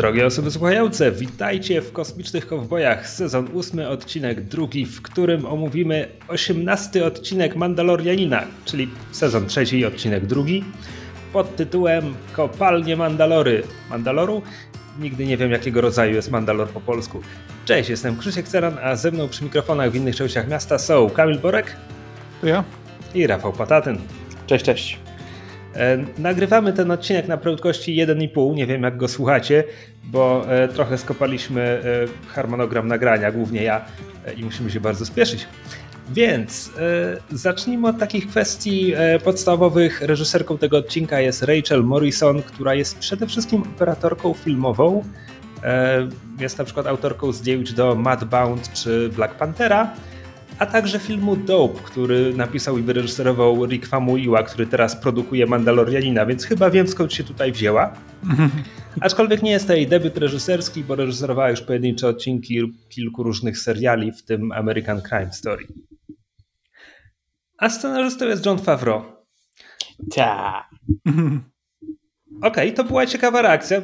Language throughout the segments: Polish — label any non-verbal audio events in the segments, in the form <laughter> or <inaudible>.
Drogie osoby słuchające, witajcie w Kosmicznych Kowbojach, sezon ósmy, odcinek drugi, w którym omówimy osiemnasty odcinek Mandalorianina, czyli sezon trzeci, odcinek drugi, pod tytułem Kopalnie Mandalory. Mandaloru? Nigdy nie wiem, jakiego rodzaju jest Mandalor po polsku. Cześć, jestem Krzysiek Ceran, a ze mną przy mikrofonach w innych częściach miasta są Kamil Borek. To ja. I Rafał Patatyn. Cześć, cześć. E, nagrywamy ten odcinek na prędkości 1,5. Nie wiem, jak go słuchacie, bo e, trochę skopaliśmy e, harmonogram nagrania, głównie ja, i musimy się bardzo spieszyć. Więc zacznijmy od takich kwestii podstawowych. Reżyserką tego odcinka jest Rachel Morrison, która jest przede wszystkim operatorką filmową. Jest na przykład autorką zdjęć do Madbound czy Black Panthera a także filmu Dope, który napisał i wyreżyserował Rick Famuyiwa, który teraz produkuje Mandalorianina, więc chyba wiem skąd się tutaj wzięła. <laughs> Aczkolwiek nie jest to jej debiut reżyserski, bo reżyserowała już pojedyncze odcinki kilku różnych seriali, w tym American Crime Story. A scenarzystą jest John Favreau. Ta. <laughs> Okej, okay, to była ciekawa reakcja.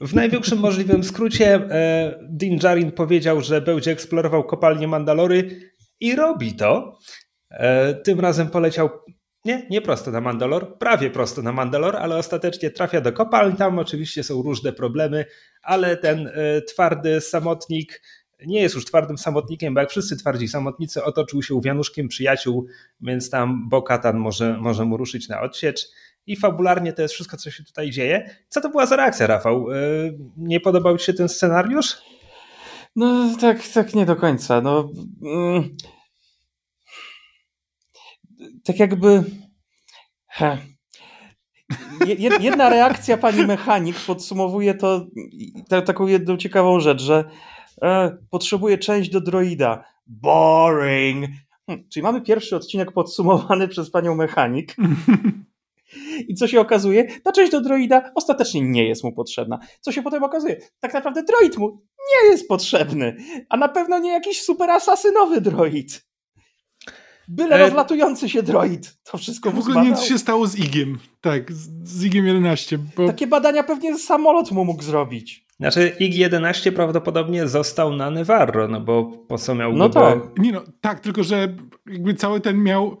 W największym możliwym skrócie e, Din Djarin powiedział, że będzie eksplorował kopalnię Mandalory i robi to. E, tym razem poleciał nie, nie prosto na Mandalor, prawie prosto na Mandalor, ale ostatecznie trafia do kopalń. Tam oczywiście są różne problemy, ale ten e, twardy samotnik nie jest już twardym samotnikiem, bo jak wszyscy twardzi samotnicy otoczył się wianuszkiem przyjaciół, więc tam Bokatan może, może mu ruszyć na odsiecz. I fabularnie to jest wszystko, co się tutaj dzieje. Co to była za reakcja, Rafał? E, nie podobał Ci się ten scenariusz? No tak, tak nie do końca. No, mm, tak jakby. Jedna reakcja pani mechanik podsumowuje to taką jedną ciekawą rzecz, że e, potrzebuje część do droida. Boring. Hm, czyli mamy pierwszy odcinek podsumowany przez panią mechanik. <laughs> I co się okazuje? Ta część do droida ostatecznie nie jest mu potrzebna. Co się potem okazuje? Tak naprawdę droid mu nie jest potrzebny. A na pewno nie jakiś super asasynowy droid. Byle e... rozlatujący się droid. To wszystko W ogóle nie wiem, co się stało z Igiem. Tak, z Igiem 11. Bo... Takie badania pewnie samolot mu mógł zrobić. Znaczy IG-11 prawdopodobnie został na Nevarro, no bo po co miał no go... Tak. Nie no, tak, tylko że jakby cały ten miał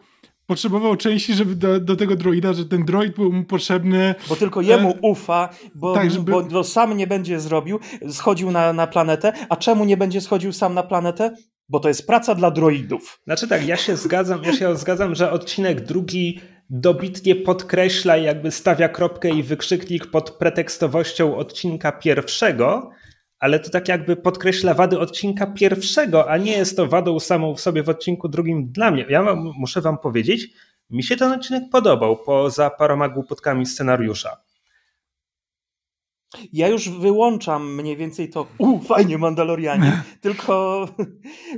potrzebował części, żeby do, do, tego droida, że ten droid był mu potrzebny. Bo tylko jemu e... ufa, bo, tak, żeby... bo, bo, sam nie będzie zrobił, schodził na, na planetę. A czemu nie będzie schodził sam na planetę? Bo to jest praca dla droidów. Znaczy tak, ja się zgadzam, ja się zgadzam, że odcinek drugi dobitnie podkreśla, jakby stawia kropkę i wykrzyknik pod pretekstowością odcinka pierwszego, ale to tak jakby podkreśla wady odcinka pierwszego, a nie jest to wadą samą w sobie w odcinku drugim dla mnie. Ja muszę wam powiedzieć, mi się ten odcinek podobał poza paroma głupotkami scenariusza. Ja już wyłączam mniej więcej to, u, fajnie Mandalorianie, <laughs> tylko,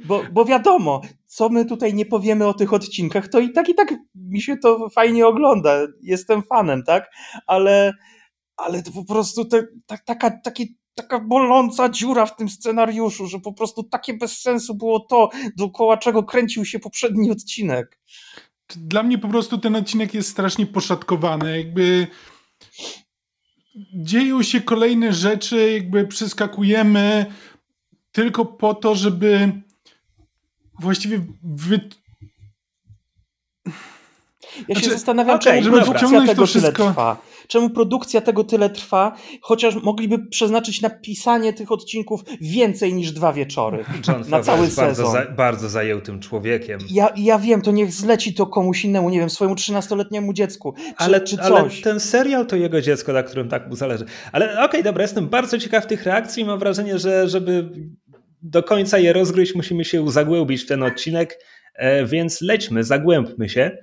bo, bo wiadomo, co my tutaj nie powiemy o tych odcinkach, to i tak, i tak mi się to fajnie ogląda, jestem fanem, tak, ale, ale to po prostu te, ta, taka, taki taka boląca dziura w tym scenariuszu, że po prostu takie bez sensu było to, dookoła czego kręcił się poprzedni odcinek. Dla mnie po prostu ten odcinek jest strasznie poszatkowany. Jakby dzieją się kolejne rzeczy, jakby przeskakujemy tylko po to, żeby właściwie wy... Ja się znaczy, zastanawiam, okay, czemu produkcja tego wszystko... trwa. Czemu produkcja tego tyle trwa, chociaż mogliby przeznaczyć na pisanie tych odcinków więcej niż dwa wieczory <laughs> John na cały jest sezon. Bardzo, za, bardzo zajętym człowiekiem. Ja, ja wiem, to niech zleci to komuś innemu, nie wiem, swojemu 13-letniemu dziecku. Czy, ale, czy coś. ale ten serial to jego dziecko, na którym tak mu zależy. Ale okej, okay, dobra, jestem bardzo ciekaw tych reakcji i mam wrażenie, że żeby do końca je rozgryźć, musimy się zagłębić w ten odcinek, e, więc lećmy, zagłębmy się.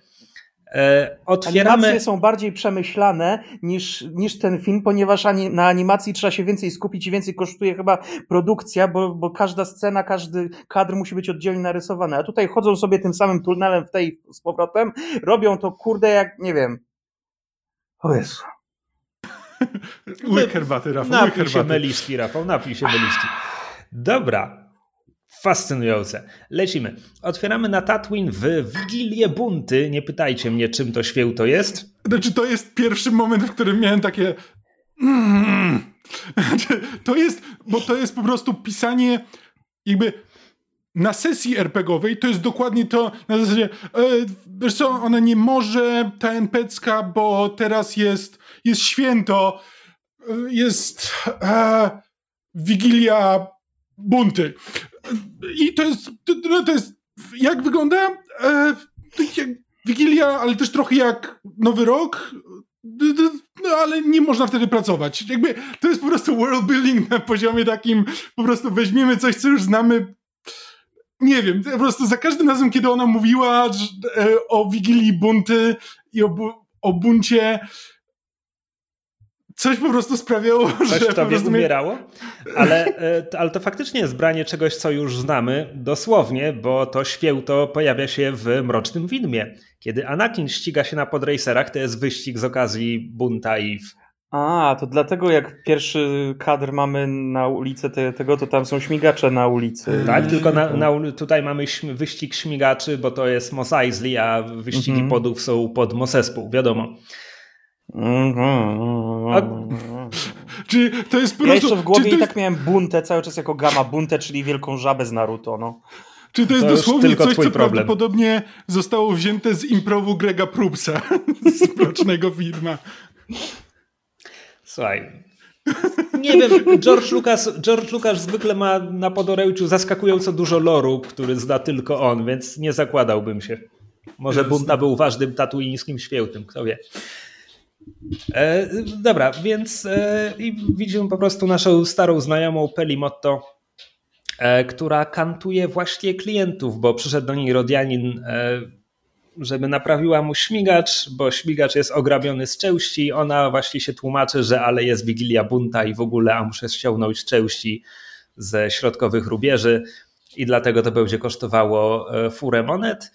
E, otwieramy... Animacje są bardziej przemyślane niż, niż ten film, ponieważ ani, na animacji trzeba się więcej skupić i więcej kosztuje chyba produkcja, bo, bo każda scena, każdy kadr musi być oddzielnie narysowany. A tutaj chodzą sobie tym samym tunelem w tej z powrotem, robią to kurde jak, nie wiem. O Jezu. <laughs> Łyk herbaty, Rafał. Napij się meliszki, Rafał, napij się meliszki. Dobra, Fascynujące. Lecimy. Otwieramy na Tatooine w Wigilię Bunty. Nie pytajcie mnie, czym to świeł to jest. Znaczy, to jest pierwszy moment, w którym miałem takie... Mm, To jest, bo to jest po prostu pisanie jakby na sesji RPGowej to jest dokładnie to na zasadzie, e, co, ona nie może, ta NPCka, bo teraz jest, jest święto, e, jest e, Wigilia bunty. I to jest, to, jest, jak wygląda? E, Wigilia, ale też trochę jak Nowy Rok, no ale nie można wtedy pracować. Jakby to jest po prostu world building na poziomie takim, po prostu weźmiemy coś, co już znamy. Nie wiem, po prostu za każdym razem, kiedy ona mówiła że, e, o Wigilii Bunty i o, o buncie, coś po prostu sprawiało, coś że... Coś w tobie umierało, ale, e, ale to faktycznie jest branie czegoś, co już znamy dosłownie, bo to święto pojawia się w Mrocznym Widmie. Kiedy Anakin ściga się na podracerach, to jest wyścig z okazji bunta i... A, to dlatego jak pierwszy kadr mamy na ulicy te, tego, to tam są śmigacze na ulicy. Tak, tylko na, na, tutaj mamy wyścig śmigaczy, bo to jest Mos Eisley, a wyścigi mm -hmm. podów są pod Mosespół, wiadomo. A... Czy to jest po ja jeszcze w głowie i tak miałem buntę cały czas jako gama buntę, czyli wielką żabę z Naruto. No. Czy to jest to dosłownie coś, co problem. prawdopodobnie zostało wzięte z improwu Grega Prupsa <laughs> z Mrocznego Firma? Słuchaj, nie wiem, George Lucas, George Lucas zwykle ma na podoręciu zaskakująco dużo loru, który zna tylko on, więc nie zakładałbym się. Może Bunta był ważnym tatuińskim świętym, kto wie. E, dobra, więc e, widzimy po prostu naszą starą znajomą Pelimotto, e, która kantuje właśnie klientów, bo przyszedł do niej Rodianin, e, żeby naprawiła mu śmigacz, bo śmigacz jest ograbiony z części. Ona właśnie się tłumaczy, że ale jest Wigilia Bunta i w ogóle, a muszę ściągnąć części ze środkowych rubieży i dlatego to będzie kosztowało e, furę monet.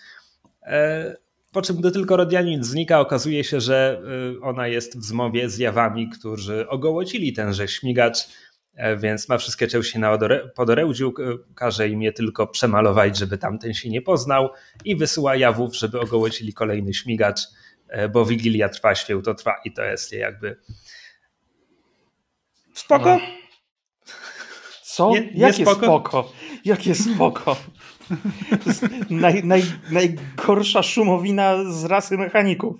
Po czym gdy tylko Rodianin znika, okazuje się, że y, ona jest w zmowie z jawami, którzy ogołocili tenże śmigacz, e, więc ma wszystkie części na podorędziu, każe im je tylko przemalować, żeby tamten się nie poznał i wysyła jawów, żeby ogołocili kolejny śmigacz, e, bo Wigilia trwa, święto trwa i to jest jakby spoko. Co? Nie, nie Jakie spoko? spoko? Jakie spoko? To jest naj, naj, najgorsza szumowina z rasy mechaników.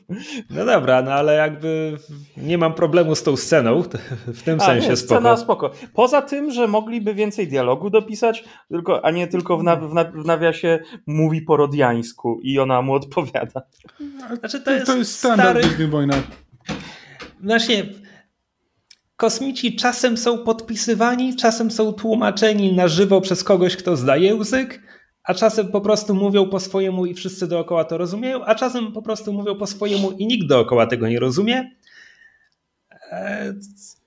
No dobra, no ale jakby nie mam problemu z tą sceną, w tym a, sensie nie, spoko. Scena spoko. Poza tym, że mogliby więcej dialogu dopisać, tylko, a nie tylko w, na, w, na, w nawiasie mówi po rodiańsku i ona mu odpowiada. Znaczy to jest, to jest standard stary... Disney Wojna. Właśnie kosmici czasem są podpisywani, czasem są tłumaczeni na żywo przez kogoś, kto zda język, a czasem po prostu mówią po swojemu i wszyscy dookoła to rozumieją, a czasem po prostu mówią po swojemu i nikt dookoła tego nie rozumie. E,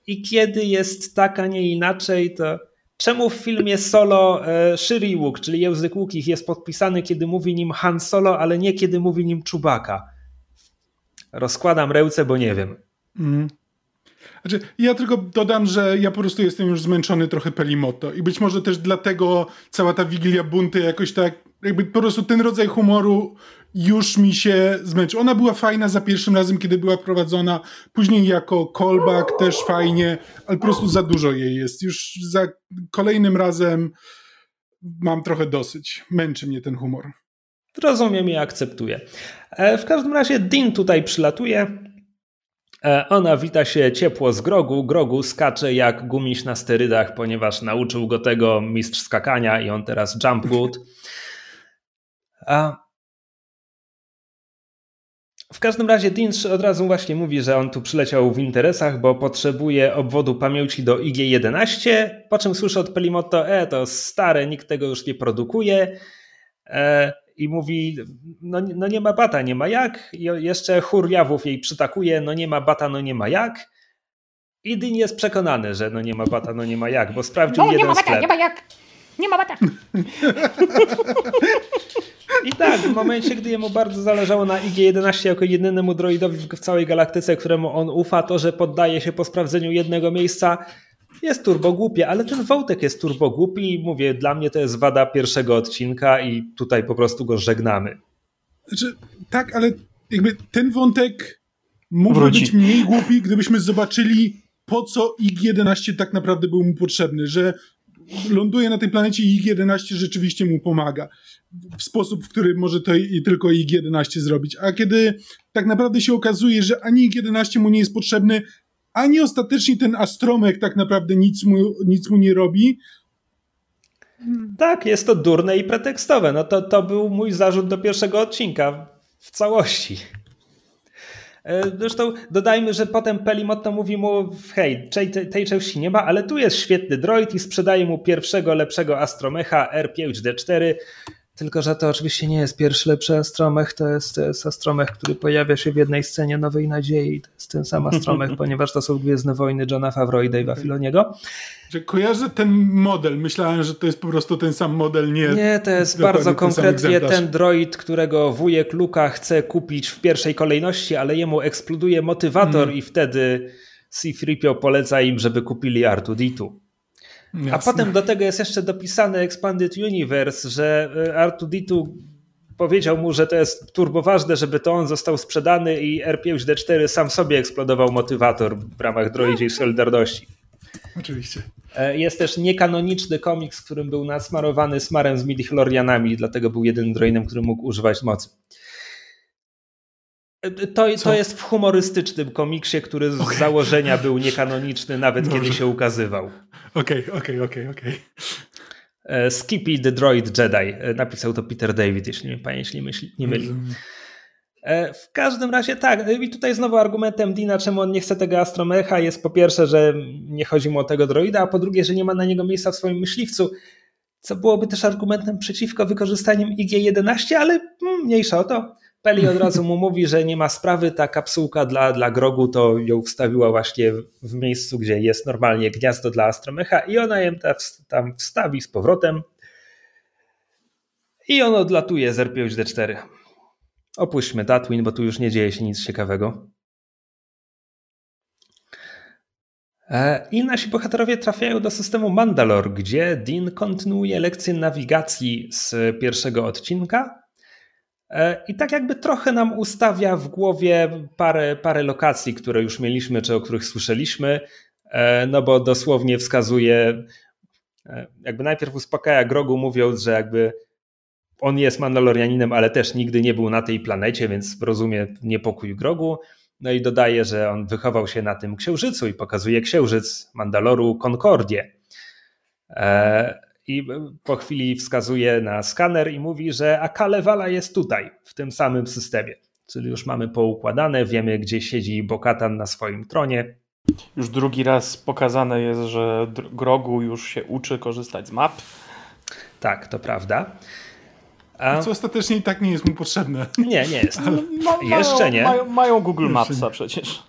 I kiedy jest tak, a nie inaczej, to czemu w filmie solo e, Shiriwook, czyli język łukich, jest podpisany, kiedy mówi nim Han Solo, ale nie kiedy mówi nim Chewbacca? Rozkładam ręce, bo nie wiem. Mm. Znaczy, ja tylko dodam, że ja po prostu jestem już zmęczony trochę Pelimoto i być może też dlatego cała ta Wigilia Bunty jakoś tak, jakby po prostu ten rodzaj humoru już mi się zmęczył. Ona była fajna za pierwszym razem, kiedy była prowadzona, później jako callback też fajnie, ale po prostu za dużo jej jest. Już za kolejnym razem mam trochę dosyć. Męczy mnie ten humor. Rozumiem i akceptuję. E, w każdym razie Dean tutaj przylatuje ona wita się ciepło z Grogu. Grogu skacze jak gumiś na sterydach, ponieważ nauczył go tego mistrz skakania i on teraz jump good. A w każdym razie Dinch od razu właśnie mówi, że on tu przyleciał w interesach, bo potrzebuje obwodu pamięci do IG-11, po czym słyszy od Pelimotto, e to stare, nikt tego już nie produkuje. I mówi, no, no nie ma bata, nie ma jak. I jeszcze chór jawów jej przytakuje, no nie ma bata, no nie ma jak. I Dyn jest przekonany, że no nie ma bata, no nie ma jak, bo sprawdził no, jeden nie ma bata, sklep. nie ma jak. Nie ma bata. <laughs> I tak, w momencie, gdy jemu bardzo zależało na IG-11 jako jedynemu droidowi w całej galaktyce, któremu on ufa, to, że poddaje się po sprawdzeniu jednego miejsca, jest turbo głupie, ale ten wątek jest turbo głupi i mówię, dla mnie to jest wada pierwszego odcinka i tutaj po prostu go żegnamy. Znaczy, tak, ale jakby ten wątek mógłby być mniej głupi, gdybyśmy zobaczyli po co IG-11 tak naprawdę był mu potrzebny, że ląduje na tej planecie i IG-11 rzeczywiście mu pomaga w sposób, w który może to i tylko IG-11 zrobić. A kiedy tak naprawdę się okazuje, że ani IG-11 mu nie jest potrzebny, ani ostatecznie ten astromek tak naprawdę nic mu, nic mu nie robi, tak, jest to durne i pretekstowe. No to, to był mój zarzut do pierwszego odcinka w całości. E, zresztą dodajmy, że potem Pelimotto mówi mu, hej, tej części nie ma, ale tu jest świetny droid i sprzedaje mu pierwszego, lepszego astromecha R5D4, tylko, że to oczywiście nie jest pierwszy lepszy astromech, to jest, to jest astromech, który pojawia się w jednej scenie Nowej Nadziei. To jest ten sam astromech, <laughs> ponieważ to są Gwiezdne Wojny Johna Favreau i Dave'a Filoniego. Że kojarzę ten model. Myślałem, że to jest po prostu ten sam model, nie. Nie, to jest bardzo konkretnie ten droid, którego wujek Luka chce kupić w pierwszej kolejności, ale jemu eksploduje motywator hmm. i wtedy C-3PO poleca im, żeby kupili R2D2. Jasne. A potem do tego jest jeszcze dopisane Expanded Universe, że e, R2D2 powiedział mu, że to jest turboważne, żeby to on został sprzedany i R5D4 sam sobie eksplodował motywator w ramach droidziej Solidarności. Oczywiście. E, jest też niekanoniczny komiks, w którym był nasmarowany smarem z midichlorianami, dlatego był jedynym droidem, który mógł używać mocy. E, to, to jest w humorystycznym komiksie, który z okay. założenia był niekanoniczny, nawet Dobrze. kiedy się ukazywał. Okej, okej, okej, okej. E, Skippy the Droid Jedi. Napisał to Peter David, jeśli mnie pamięć nie, myśli, nie myli. W każdym razie tak, i tutaj znowu argumentem Dina, czemu on nie chce tego Astromecha jest po pierwsze, że nie chodzi mu o tego droida, a po drugie, że nie ma na niego miejsca w swoim myśliwcu, co byłoby też argumentem przeciwko wykorzystaniu IG-11, ale mm, mniejsza o to. Peli od razu mu mówi, że nie ma sprawy, ta kapsułka dla, dla grogu to ją wstawiła właśnie w miejscu, gdzie jest normalnie gniazdo dla Astromecha i ona ją tam wstawi z powrotem i on odlatuje z R5D4. Opuśćmy Tatooine, bo tu już nie dzieje się nic ciekawego. E, I nasi bohaterowie trafiają do systemu Mandalore, gdzie Dean kontynuuje lekcję nawigacji z pierwszego odcinka. E, I tak jakby trochę nam ustawia w głowie parę, parę lokacji, które już mieliśmy, czy o których słyszeliśmy, e, no bo dosłownie wskazuje, jakby najpierw uspokaja Grogu mówiąc, że jakby on jest Mandalorianinem, ale też nigdy nie był na tej planecie, więc rozumie niepokój Grogu. No i dodaje, że on wychował się na tym księżycu i pokazuje księżyc Mandaloru Concordię. E, I po chwili wskazuje na skaner i mówi, że Akalevala jest tutaj, w tym samym systemie. Czyli już mamy poukładane, wiemy gdzie siedzi Bokatan na swoim tronie. Już drugi raz pokazane jest, że Grogu już się uczy korzystać z map. Tak, to prawda. A... Co ostatecznie i tak nie jest mu potrzebne. Nie, nie jest. <laughs> Ale... Ma, Jeszcze mają, nie. Mają, mają Google Mapsa przecież.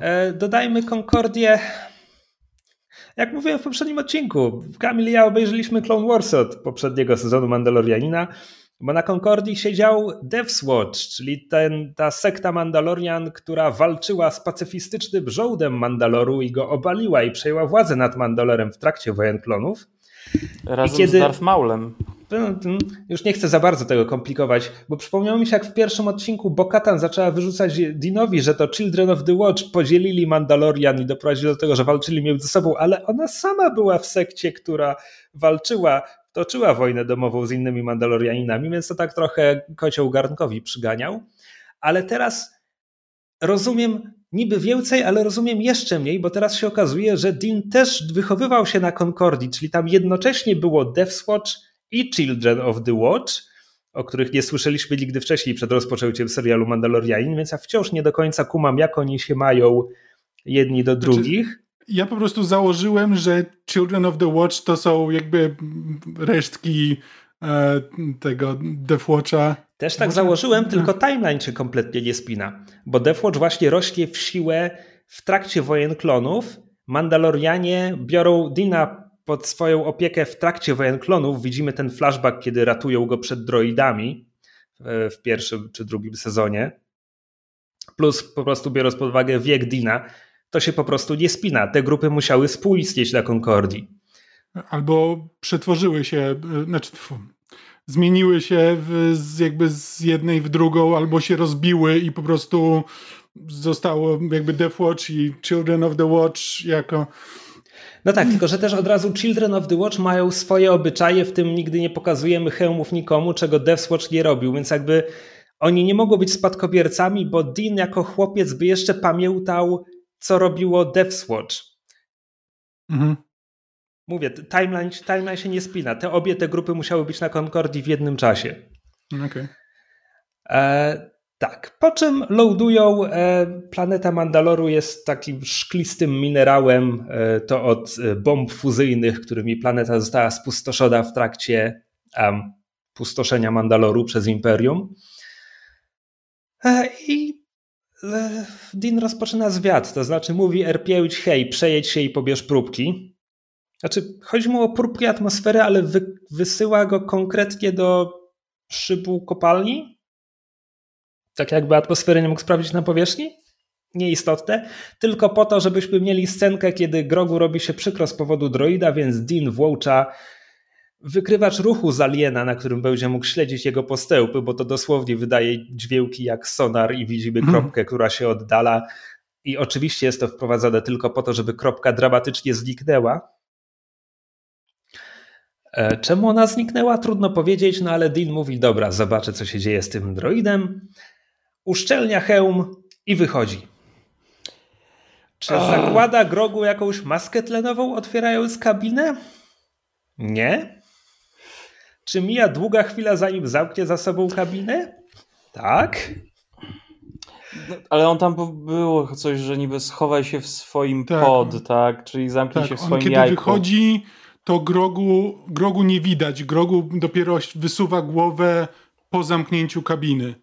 E, dodajmy Concordię. Jak mówiłem w poprzednim odcinku, Kamil i ja obejrzeliśmy Clone Wars od poprzedniego sezonu Mandalorianina, bo na Concordii siedział Death's Watch, czyli ten, ta sekta Mandalorian, która walczyła z pacyfistycznym żołdem Mandaloru i go obaliła i przejęła władzę nad Mandalorem w trakcie wojen klonów. Razem kiedy... z Darth Maulem. Już nie chcę za bardzo tego komplikować, bo przypomniało mi się, jak w pierwszym odcinku Bokatan zaczęła wyrzucać Dinowi, że to Children of the Watch podzielili Mandalorian i doprowadzili do tego, że walczyli między sobą, ale ona sama była w sekcie, która walczyła, toczyła wojnę domową z innymi Mandalorianinami, więc to tak trochę kocioł garnkowi przyganiał. Ale teraz rozumiem niby więcej, ale rozumiem jeszcze mniej, bo teraz się okazuje, że Dean też wychowywał się na Concordii, czyli tam jednocześnie było Death's Watch i Children of the Watch, o których nie słyszeliśmy nigdy wcześniej przed rozpoczęciem serialu Mandalorianin, więc ja wciąż nie do końca kumam, jak oni się mają jedni do znaczy, drugich. Znaczy, ja po prostu założyłem, że Children of the Watch to są jakby resztki e, tego Deathwatcha. Też tak założyłem, tylko timeline się kompletnie nie spina, bo Deathwatch właśnie rośnie w siłę w trakcie wojen klonów. Mandalorianie biorą Dina pod swoją opiekę w trakcie wojen klonów. Widzimy ten flashback, kiedy ratują go przed droidami w pierwszym czy drugim sezonie. Plus po prostu biorąc pod uwagę wiek Dina, to się po prostu nie spina. Te grupy musiały współistnieć dla Concordii. Albo przetworzyły się, znaczy zmieniły się w, jakby z jednej w drugą, albo się rozbiły i po prostu zostało jakby Death Watch i Children of the Watch jako no tak, tylko że też od razu Children of the Watch mają swoje obyczaje, w tym nigdy nie pokazujemy hełmów nikomu, czego Death Watch nie robił, więc jakby oni nie mogą być spadkobiercami, bo Dean jako chłopiec by jeszcze pamiętał, co robiło Death Watch. Mhm. Mówię, timeline, timeline się nie spina. Te obie te grupy musiały być na Concordii w jednym czasie. Okej. Okay. Tak, po czym loadują. E, planeta Mandaloru jest takim szklistym minerałem. E, to od e, bomb fuzyjnych, którymi planeta została spustoszona w trakcie um, pustoszenia Mandaloru przez Imperium. I Din rozpoczyna zwiat, to znaczy mówi RP-ć, hej, przejedź się i pobierz próbki. Znaczy, chodzi mu o próbki atmosfery, ale wy, wysyła go konkretnie do szybu kopalni, tak jakby atmosfery nie mógł sprawdzić na powierzchni? Nieistotne, tylko po to, żebyśmy mieli scenkę, kiedy Grogu robi się przykro z powodu droida, więc Dean włącza wykrywacz ruchu z aliena, na którym będzie mógł śledzić jego postępy, bo to dosłownie wydaje dźwięki jak sonar i widzimy mhm. kropkę, która się oddala. I oczywiście jest to wprowadzone tylko po to, żeby kropka dramatycznie zniknęła. E, czemu ona zniknęła? Trudno powiedzieć, no ale Dean mówi: Dobra, zobaczę, co się dzieje z tym droidem uszczelnia hełm i wychodzi. Czy zakłada Grogu jakąś maskę tlenową, otwierając kabinę? Nie. Czy mija długa chwila, zanim zamknie za sobą kabinę? Tak. No, ale on tam było coś, że niby schowaj się w swoim tak. pod, tak? Czyli zamknij tak, się w swoim on kiedy jajku. wychodzi, to Grogu, Grogu nie widać. Grogu dopiero wysuwa głowę po zamknięciu kabiny.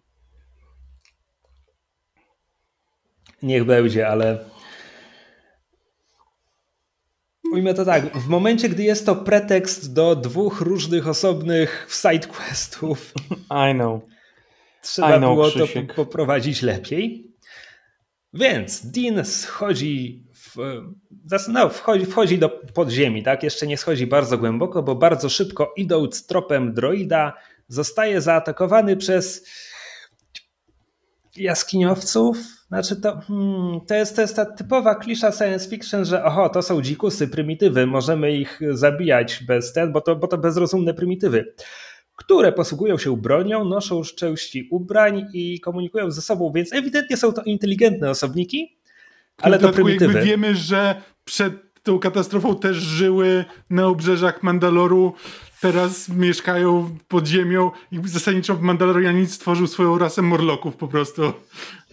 Niech będzie, ale Ujmę to tak, w momencie, gdy jest to pretekst do dwóch różnych osobnych sidequestów, <laughs> I know. Trzeba I know, było Krzysiek. to poprowadzić lepiej. Więc Dean schodzi, w, no, wchodzi, wchodzi do podziemi, tak? Jeszcze nie schodzi bardzo głęboko, bo bardzo szybko idąc tropem droida, zostaje zaatakowany przez jaskiniowców, znaczy to, hmm, to, jest, to jest ta typowa klisza science fiction, że oho, to są dzikusy, prymitywy, możemy ich zabijać bez ten, bo to, bo to bezrozumne prymitywy, które posługują się bronią, noszą części ubrań i komunikują ze sobą, więc ewidentnie są to inteligentne osobniki, ale to prymitywy. Jakby wiemy, że przed tą katastrofą też żyły na obrzeżach Mandaloru teraz mieszkają pod ziemią i zasadniczo Mandalorianin stworzył swoją rasę morloków po prostu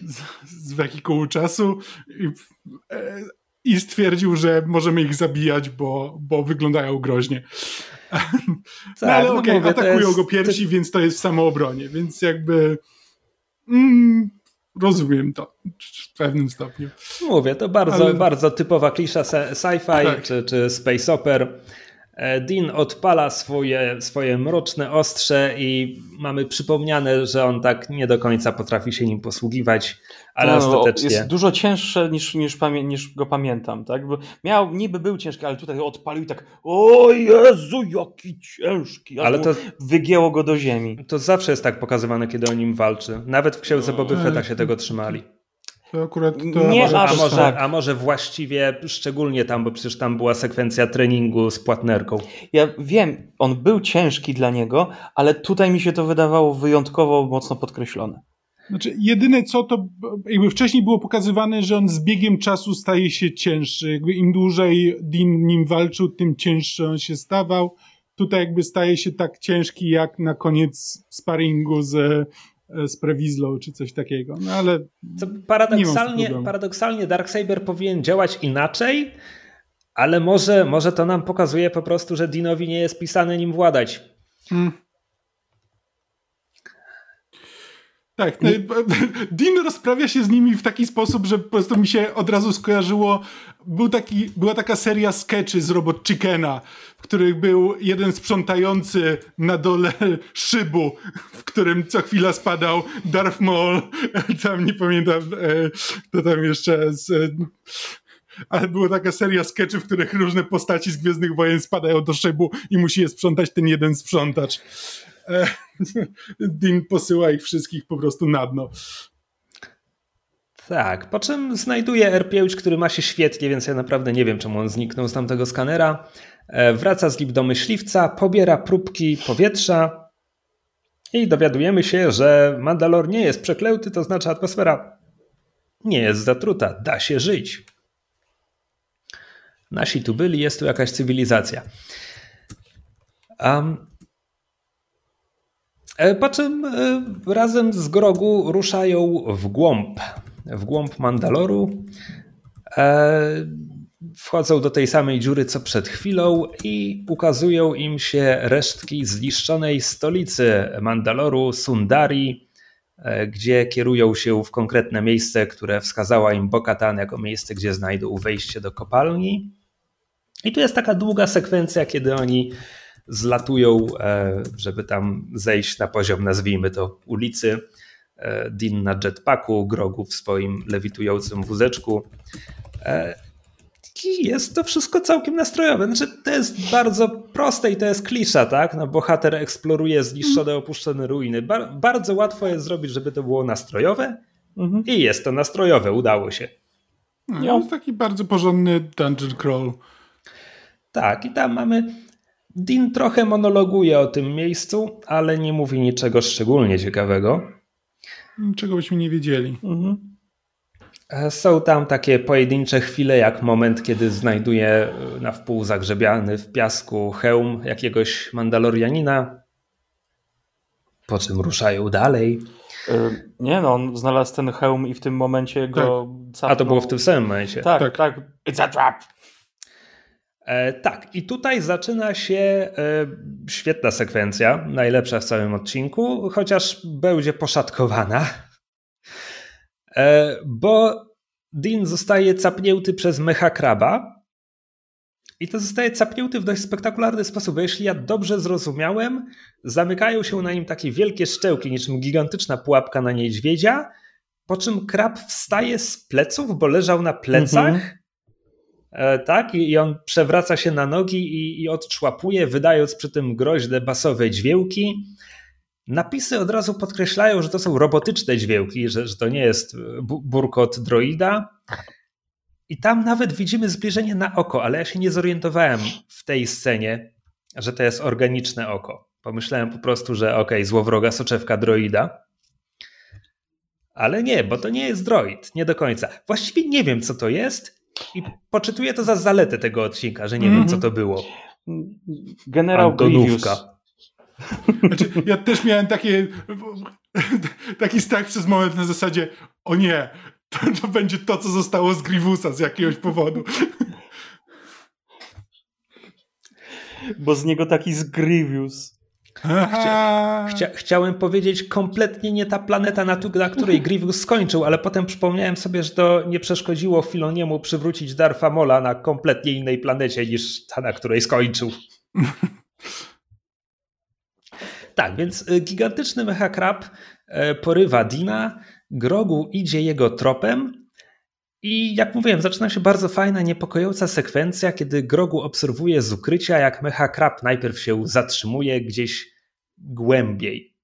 z, z wehikułu czasu i, e, i, stwierdził, że możemy ich zabijać, bo, bo wyglądają groźnie. Tak, no ale no okej, okay, atakują jest, go pierwsi, to... więc to jest w samoobronie, więc jakby mm, rozumiem to w pewnym stopniu. Mówię, to bardzo, ale... bardzo typowa klisza sci-fi tak. czy, czy space opera Dean odpala swoje, swoje mroczne ostrze i mamy przypomniane, że on tak nie do końca potrafi się nim posługiwać, ale no, ostatecznie... Jest dużo cięższe niż, niż, niż go pamiętam, tak? Bo miał, niby był ciężki, ale tutaj odpalił i tak o Jezu, jaki ciężki! Ale to wygięło go do ziemi. To zawsze jest tak pokazywane, kiedy o nim walczy. Nawet w księdze Boby Fetta się tego trzymali. To akurat to nie, może, a, może, tak. a może właściwie szczególnie tam, bo przecież tam była sekwencja treningu z płatnerką. Ja wiem, on był ciężki dla niego, ale tutaj mi się to wydawało wyjątkowo mocno podkreślone. Znaczy, jedyne co to, jakby wcześniej było pokazywane, że on z biegiem czasu staje się cięższy. Jakby im dłużej Dean nim walczył, tym cięższy on się stawał. Tutaj jakby staje się tak ciężki, jak na koniec sparingu z z Prewizlą czy coś takiego. No ale Co paradoksalnie, paradoksalnie Darksaber powinien działać inaczej, ale może, może to nam pokazuje po prostu, że Dinowi nie jest pisane nim władać. Hmm. Tak, no, Dean rozprawia się z nimi w taki sposób, że po prostu mi się od razu skojarzyło. Był taki, była taka seria sketchy z Robot Chickena, w których był jeden sprzątający na dole szybu, w którym co chwila spadał Darth Maul, <laughs> tam nie pamiętam, e, to tam jeszcze z, ale była taka seria sketchy, w których różne postaci z Gwiezdnych Wojen spadają do szybu i musi je sprzątać ten jeden sprzątacz. <laughs> Dean posyła ich wszystkich po prostu na dno. Tak, po czym znajduje R5, który ma się świetnie, więc ja naprawdę nie wiem, czemu on zniknął z tamtego skanera. E, wraca z Lip do myśliwca, pobiera próbki powietrza i dowiadujemy się, że Mandalor nie jest przeklęty, to znaczy atmosfera nie jest zatruta, da się żyć. Nasi tu byli, jest tu jakaś cywilizacja. Um, po czym e, razem z Grogu ruszają w głąb, w głąb Mandaloru. E, wchodzą do tej samej dziury co przed chwilą i ukazują im się resztki zniszczonej stolicy Mandaloru, Sundari, gdzie kierują się w konkretne miejsce, które wskazała im Bokatan jako miejsce, gdzie znajdą wejście do kopalni. I tu jest taka długa sekwencja, kiedy oni zlatują, e, żeby tam zejść na poziom, nazwijmy to, ulicy. E, Din na jetpacku, Grogu w swoim lewitującym wózeczku. E, I jest to wszystko całkiem nastrojowe. Znaczy, to jest bardzo proste i to jest klisza, tak? No, bohater eksploruje zniszczone, opuszczone ruiny. Bar bardzo łatwo jest zrobić, żeby to było nastrojowe mhm. i jest to nastrojowe, udało się. No, no. taki bardzo porządny dungeon crawl. Tak, i tam mamy. Dean trochę monologuje o tym miejscu, ale nie mówi niczego szczególnie ciekawego. Czego byśmy nie wiedzieli. Mhm. E, są tam takie pojedyncze chwile, jak moment, kiedy znajduje e, na wpół zagrzebiany w piasku hełm jakiegoś Mandalorianina, po czym ruszają dalej. E, nie no, on znalazł ten hełm i w tym momencie go tak. A to było w tym samym momencie. Tak, tak. tak. It's a trap. E, tak, i tutaj zaczyna się e, świetna sekwencja, najlepsza w całym odcinku, chociaż będzie poszatkowana, e, bo Dean zostaje capnięty przez mecha kraba. I to zostaje capnięty w dość spektakularny sposób, bo jeśli ja dobrze zrozumiałem, zamykają się na nim takie wielkie szczełki, niczym gigantyczna pułapka na niedźwiedzia, po czym krab wstaje z pleców, bo leżał na plecach, mhm. E, tak? I on przewraca się na nogi i, i odczłapuje, wydając przy tym groźne basowe dźwięki. Napisy od razu podkreślają, że to są robotyczne dźwięki, że, że to nie jest burkot droida. I tam nawet widzimy zbliżenie na oko, ale ja się nie zorientowałem w tej scenie, że to jest organiczne oko. Pomyślałem po prostu, że okej, okay, złowroga soczewka droida. Ale nie, bo to nie jest droid, nie do końca. Właściwie nie wiem, co to jest, i poczytuję to za zaletę tego odcinka, że nie mm -hmm. wiem, co mhm. to było. Generał Grievous. Znaczy, ja też miałem takie, taki strach przez moment na zasadzie, o nie, to, to będzie to, co zostało z Grievousa z jakiegoś powodu. Bo z niego taki z Grievous. Chcia, chcia, chciałem powiedzieć kompletnie nie ta planeta, na, na której Grievous skończył, ale potem przypomniałem sobie, że to nie przeszkodziło Filoniemu przywrócić Darfa Mola na kompletnie innej planecie niż ta, na której skończył. tak, więc y, gigantyczny mechakrab e, porywa Dina, Grogu idzie jego tropem i jak mówiłem, zaczyna się bardzo fajna, niepokojąca sekwencja, kiedy Grogu obserwuje z ukrycia, jak Mecha Krab najpierw się zatrzymuje gdzieś głębiej.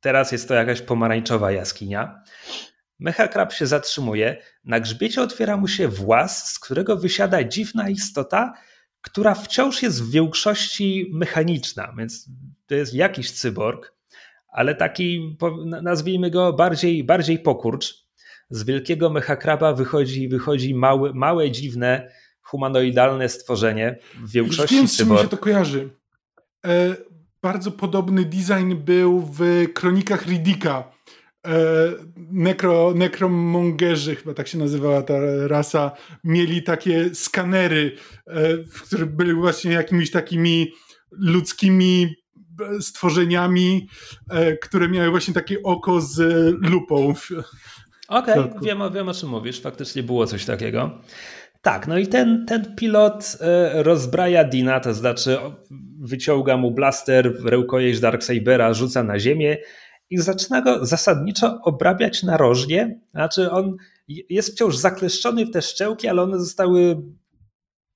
Teraz jest to jakaś pomarańczowa jaskinia. Mecha Krab się zatrzymuje, na grzbiecie otwiera mu się włas, z którego wysiada dziwna istota, która wciąż jest w większości mechaniczna, więc to jest jakiś cyborg, ale taki, nazwijmy go, bardziej, bardziej pokurcz z wielkiego mechakraba wychodzi, wychodzi małe, małe, dziwne, humanoidalne stworzenie w większości Już wiem, mi się to kojarzy. E, bardzo podobny design był w Kronikach Riddicka. E, nekro, nekromongerzy, chyba tak się nazywała ta rasa, mieli takie skanery, e, które były właśnie jakimiś takimi ludzkimi stworzeniami, e, które miały właśnie takie oko z lupą. Okej, okay, wiem, wiem o czym mówisz, faktycznie było coś takiego. Tak, no i ten, ten pilot e, rozbraja Dina, to znaczy wyciąga mu blaster, rękojeść Darksabera, rzuca na ziemię i zaczyna go zasadniczo obrabiać narożnie. Znaczy on jest wciąż zakleszczony w te szczełki, ale one zostały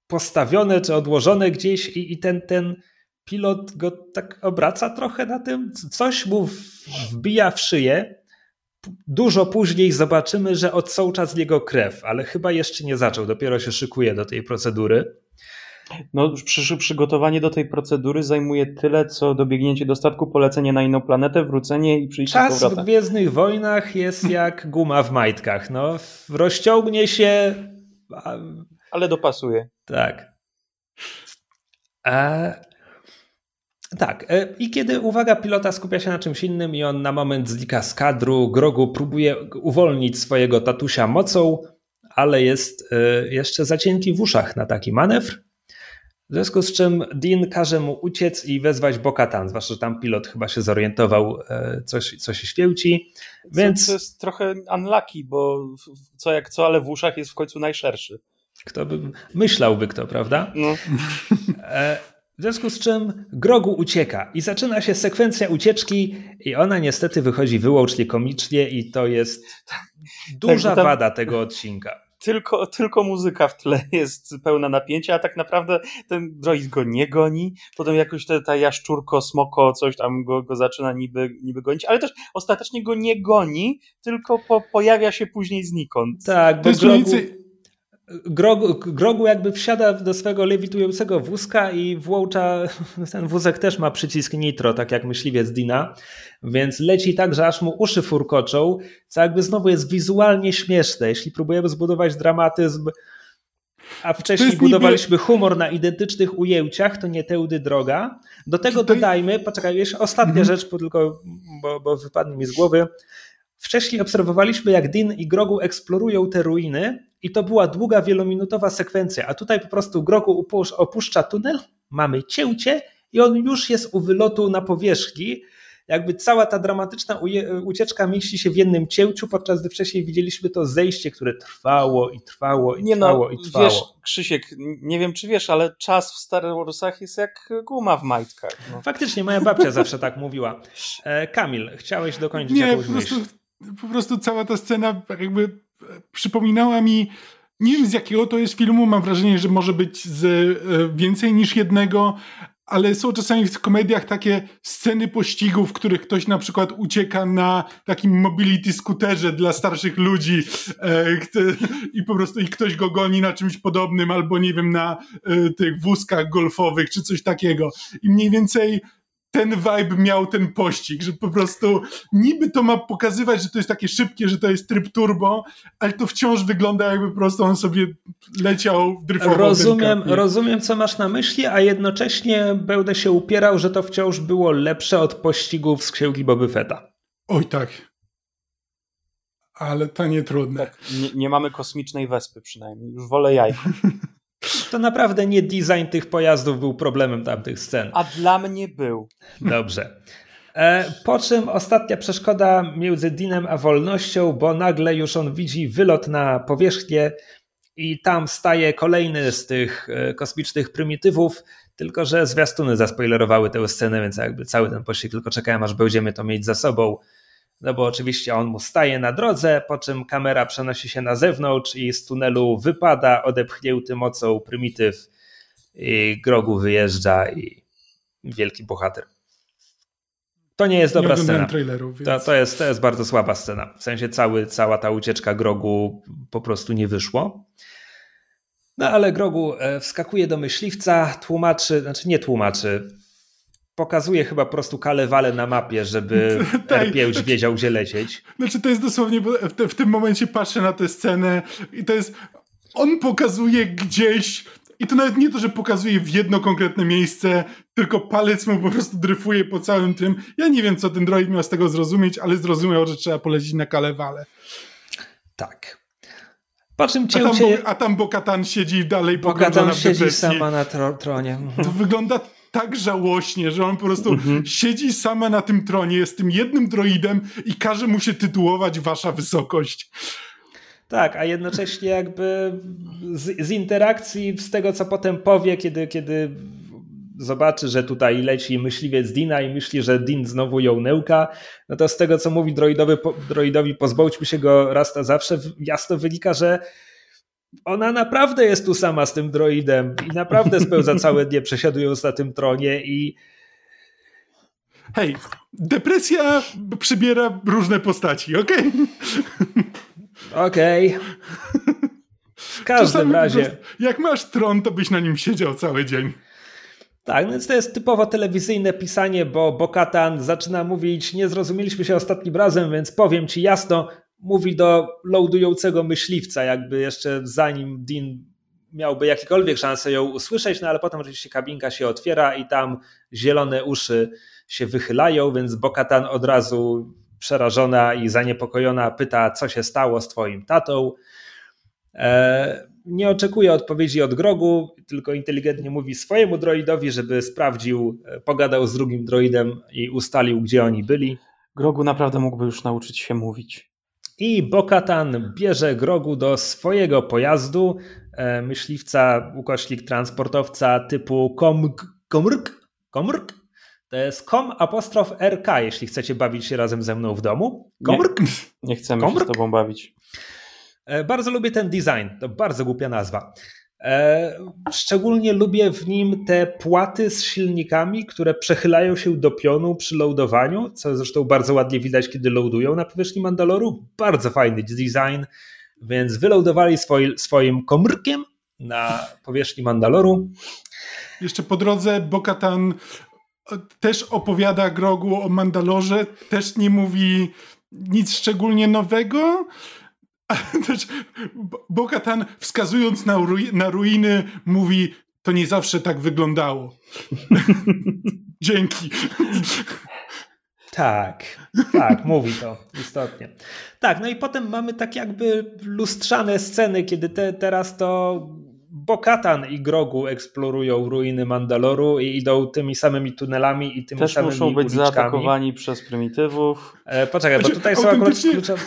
postawione czy odłożone gdzieś i, i ten, ten pilot go tak obraca trochę na tym, coś mu wbija w szyję. Dużo później zobaczymy, że odsącza z niego krew, ale chyba jeszcze nie zaczął, dopiero się szykuje do tej procedury. No, przy, przygotowanie do tej procedury zajmuje tyle, co dobiegnięcie do statku, polecenie na inną planetę, wrócenie i przyjście Czas w Gwiezdnych Wojnach jest <laughs> jak guma w majtkach. No, rozciągnie się... Ale dopasuje. Tak. E... Tak, e, i kiedy uwaga pilota skupia się na czymś innym i on na moment znika z kadru, Grogu próbuje uwolnić swojego tatusia mocą, ale jest e, jeszcze zacięty w uszach na taki manewr. W związku z czym Dean każe mu uciec i wezwać Bokatan, zwłaszcza, że tam pilot chyba się zorientował, e, coś, co się święci. Więc... To jest trochę unlucky, bo co jak co, ale w uszach jest w końcu najszerszy. Kto by myślałby kto, prawda? No. W związku z czym Grogu ucieka i zaczyna się sekwencja ucieczki i ona niestety wychodzi wyłącznie komicznie i to jest duża tak, wada tego odcinka tylko, tylko muzyka w tle jest pełna napięcia, a tak naprawdę ten droid go nie goni. Potem jakoś te, ta jaszczurko, smoko, coś tam go, go zaczyna niby, niby gonić, ale też ostatecznie go nie goni, tylko po, pojawia się później znikąd. Tak, bo Grogu, Grogu, Grogu jakby wsiada do swego lewitującego wózka i włącza, <laughs> ten wózek też ma przycisk nitro, tak jak myśliwiec Dina, więc leci tak, że aż mu uszy furkoczą, co jakby znowu jest wizualnie śmieszne. Jeśli próbujemy zbudować dramatyzm, a wcześniej budowaliśmy niby... humor na identycznych ujęciach, to nie teudy droga. Do tego dodajmy, poczekaj, jeszcze ostatnia mhm. rzecz, tylko, bo, bo wypadnie mi z głowy. Wcześniej obserwowaliśmy, jak Din i Grogu eksplorują te ruiny i to była długa, wielominutowa sekwencja, a tutaj po prostu Grogu opuszcza tunel, mamy cięcie i on już jest u wylotu na powierzchni. Jakby cała ta dramatyczna ucieczka mieści się w jednym cięciu, podczas gdy wcześniej widzieliśmy to zejście, które trwało i trwało i nie no, trwało no, i trwało. Wiesz, Krzysiek, nie wiem czy wiesz, ale czas w Star Warsach jest jak guma w majtkach. No. Faktycznie, moja babcia zawsze tak mówiła. E, Kamil, chciałeś dokończyć nie, jakąś po prostu, myśl? Po prostu cała ta scena jakby przypominała mi nie wiem z jakiego to jest filmu, mam wrażenie, że może być z e, więcej niż jednego, ale są czasami w komediach takie sceny pościgów, w których ktoś na przykład ucieka na takim mobility skuterze dla starszych ludzi e, i po prostu i ktoś go goni na czymś podobnym, albo nie wiem, na e, tych wózkach golfowych, czy coś takiego. I mniej więcej ten vibe miał ten pościg, że po prostu niby to ma pokazywać, że to jest takie szybkie, że to jest tryb turbo, ale to wciąż wygląda jakby po prostu on sobie leciał, dryfował. Rozumiem, rozumiem, co masz na myśli, a jednocześnie będę się upierał, że to wciąż było lepsze od pościgów z księgi Boby Fetta. Oj tak. Ale to nie trudne. Tak, nie, nie mamy kosmicznej wespy przynajmniej, już wolę jajko. <laughs> To naprawdę nie design tych pojazdów był problemem tamtych scen. A dla mnie był. Dobrze. E, po czym ostatnia przeszkoda między Dinem a wolnością, bo nagle już on widzi wylot na powierzchnię i tam staje kolejny z tych e, kosmicznych prymitywów, tylko że zwiastuny zaspoilerowały tę scenę, więc jakby cały ten pościg tylko czekałem, aż będziemy to mieć za sobą. No bo oczywiście on mu staje na drodze, po czym kamera przenosi się na zewnątrz i z tunelu wypada, odepchnięty mocą prymityw i Grogu wyjeżdża i wielki bohater. To nie jest dobra nie scena. Trailerów, więc... to, to, jest, to jest bardzo słaba scena. W sensie cały, cała ta ucieczka Grogu po prostu nie wyszło. No ale Grogu e, wskakuje do myśliwca, tłumaczy, znaczy nie tłumaczy, pokazuje chyba po prostu kalewale na mapie, żeby <laughs> tak, R5 wiedział, gdzie lecieć. Znaczy to jest dosłownie, w, te, w tym momencie patrzę na tę scenę i to jest, on pokazuje gdzieś i to nawet nie to, że pokazuje w jedno konkretne miejsce, tylko palec mu po prostu dryfuje po całym tym. Ja nie wiem, co ten droid miał z tego zrozumieć, ale zrozumiał, że trzeba polecić na kalewale. Tak. Po czym cię, a, tam, a tam Bokatan siedzi dalej Bokatan siedzi sama na tronie. To wygląda tak żałośnie, że on po prostu mhm. siedzi sama na tym tronie, jest tym jednym droidem i każe mu się tytułować Wasza Wysokość. Tak, a jednocześnie jakby z, z, interakcji, z tego co potem powie, kiedy, kiedy zobaczy, że tutaj leci myśliwiec Dina i myśli, że Din znowu ją nełka, no to z tego co mówi droidowy, droidowi pozbądźmy się go raz na zawsze, jasno wynika, że ona naprawdę jest tu sama z tym droidem i naprawdę spełza <laughs> całe dnie przesiadując na tym tronie i Hej, depresja przybiera różne postaci, okej? okej. W każdym Czasami razie. prostu, Jak masz tron, to byś na nim siedział cały dzień. Tak, więc to jest typowo telewizyjne pisanie, bo Bokatan zaczyna mówić, nie zrozumieliśmy się ostatnim razem, więc powiem ci jasno, mówi do loadującego myśliwca, jakby jeszcze zanim Dean miałby jakiekolwiek szanse ją usłyszeć, no ale potem oczywiście kabinka się otwiera i tam zielone uszy się wychylają, więc Bokatan od razu przerażona i zaniepokojona pyta, co się stało z twoim tatą. E, nie oczekuje odpowiedzi od Grogu, tylko inteligentnie mówi swojemu droidowi, żeby sprawdził, e, pogadał z drugim droidem i ustalił, gdzie oni byli. Grogu naprawdę mógłby już nauczyć się mówić. I Bokatan bierze Grogu do swojego pojazdu, e, myśliwca, ukośnik transportowca typu komg, komrk, komrk. To jest kom apostrof RK, jeśli chcecie bawić się razem ze mną w domu. Komrk. Nie chcemy Komrk? się z tobą bawić. E, Bardzo lubię ten design, to bardzo głupia nazwa. E, Szczególnie lubię w nim te płaty z silnikami, które przechylają się do pionu przy loadowaniu, co zresztą bardzo ładnie widać, kiedy loadują na powierzchni Mandaloru. Bardzo fajny design, więc wyloadowali swoi, swoim komórkiem na powierzchni Mandaloru. Jeszcze po drodze Bokatan też opowiada Grogu o Mandalorze, też nie mówi nic szczególnie nowego. Też <laughs> Bo- Bokatan wskazując na, ru- na ruiny mówi, to nie zawsze tak wyglądało. <laughs> Dzięki. Tak, tak, mówi to istotnie. Tak, no i potem mamy tak jakby lustrzane sceny, kiedy te, teraz to Bokatan i Grogu eksplorują ruiny Mandaloru i idą tymi samymi tunelami i tymi Też samymi muszą być uliczkami. zaatakowani przez prymitywów. E, poczekaj, bo Znaczy, tutaj są akurat kluczowe...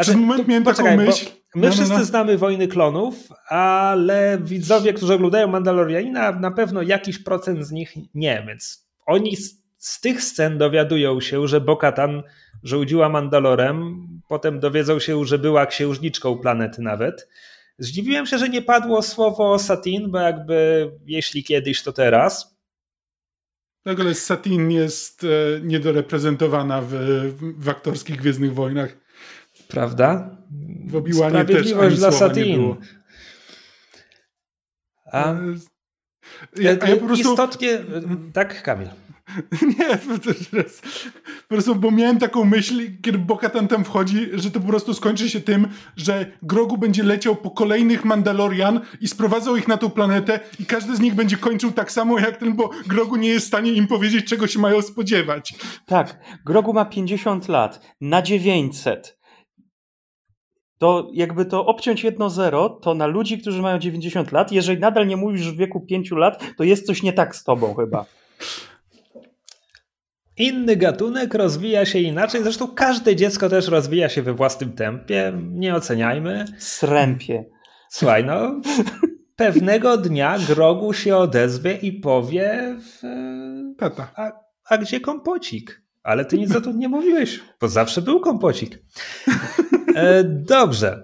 Przez moment miałem taką poczekaj, bo myśl. My No, no, wszyscy no. znamy Wojny Klonów, ale widzowie, którzy oglądają Mandalorianina, na pewno jakiś procent z nich nie, więc oni z, z tych scen dowiadują się, że Bokatan rządziła Mandalorem, potem dowiedzą się, że była księżniczką planety nawet. Zdziwiłem się, że nie padło słowo Satin, bo jakby jeśli kiedyś, to teraz. W ogóle Satin jest e, niedoreprezentowana w, w aktorskich Gwiezdnych Wojnach. Prawda? W Obi-Wanie Sprawiedliwość dla Satin. A, E, ja, a ja po prostu... Istotnie, tak Kamil. <laughs> Nie, teraz, po prostu, bo miałem taką myśl, kiedy Bokatan tam wchodzi, że to po prostu skończy się tym, że Grogu będzie leciał po kolejnych Mandalorian i sprowadzał ich na tą planetę i każdy z nich będzie kończył tak samo jak ten, bo Grogu nie jest w stanie im powiedzieć, czego się mają spodziewać. Tak, Grogu ma 50 lat, na 900. To jakby to obciąć jedno zero, to na ludzi, którzy mają 90 lat, jeżeli nadal nie mówisz w wieku 5 lat, to jest coś nie tak z tobą chyba. Inny gatunek rozwija się inaczej. Zresztą każde dziecko też rozwija się we własnym tempie. Nie oceniajmy. Srępie. Słuchaj, no. Pewnego dnia Grogu się odezwie i powie: w, Tata. a, a gdzie kompocik? Ale ty nic o tym nie mówiłeś, bo zawsze był kompocik. E, dobrze.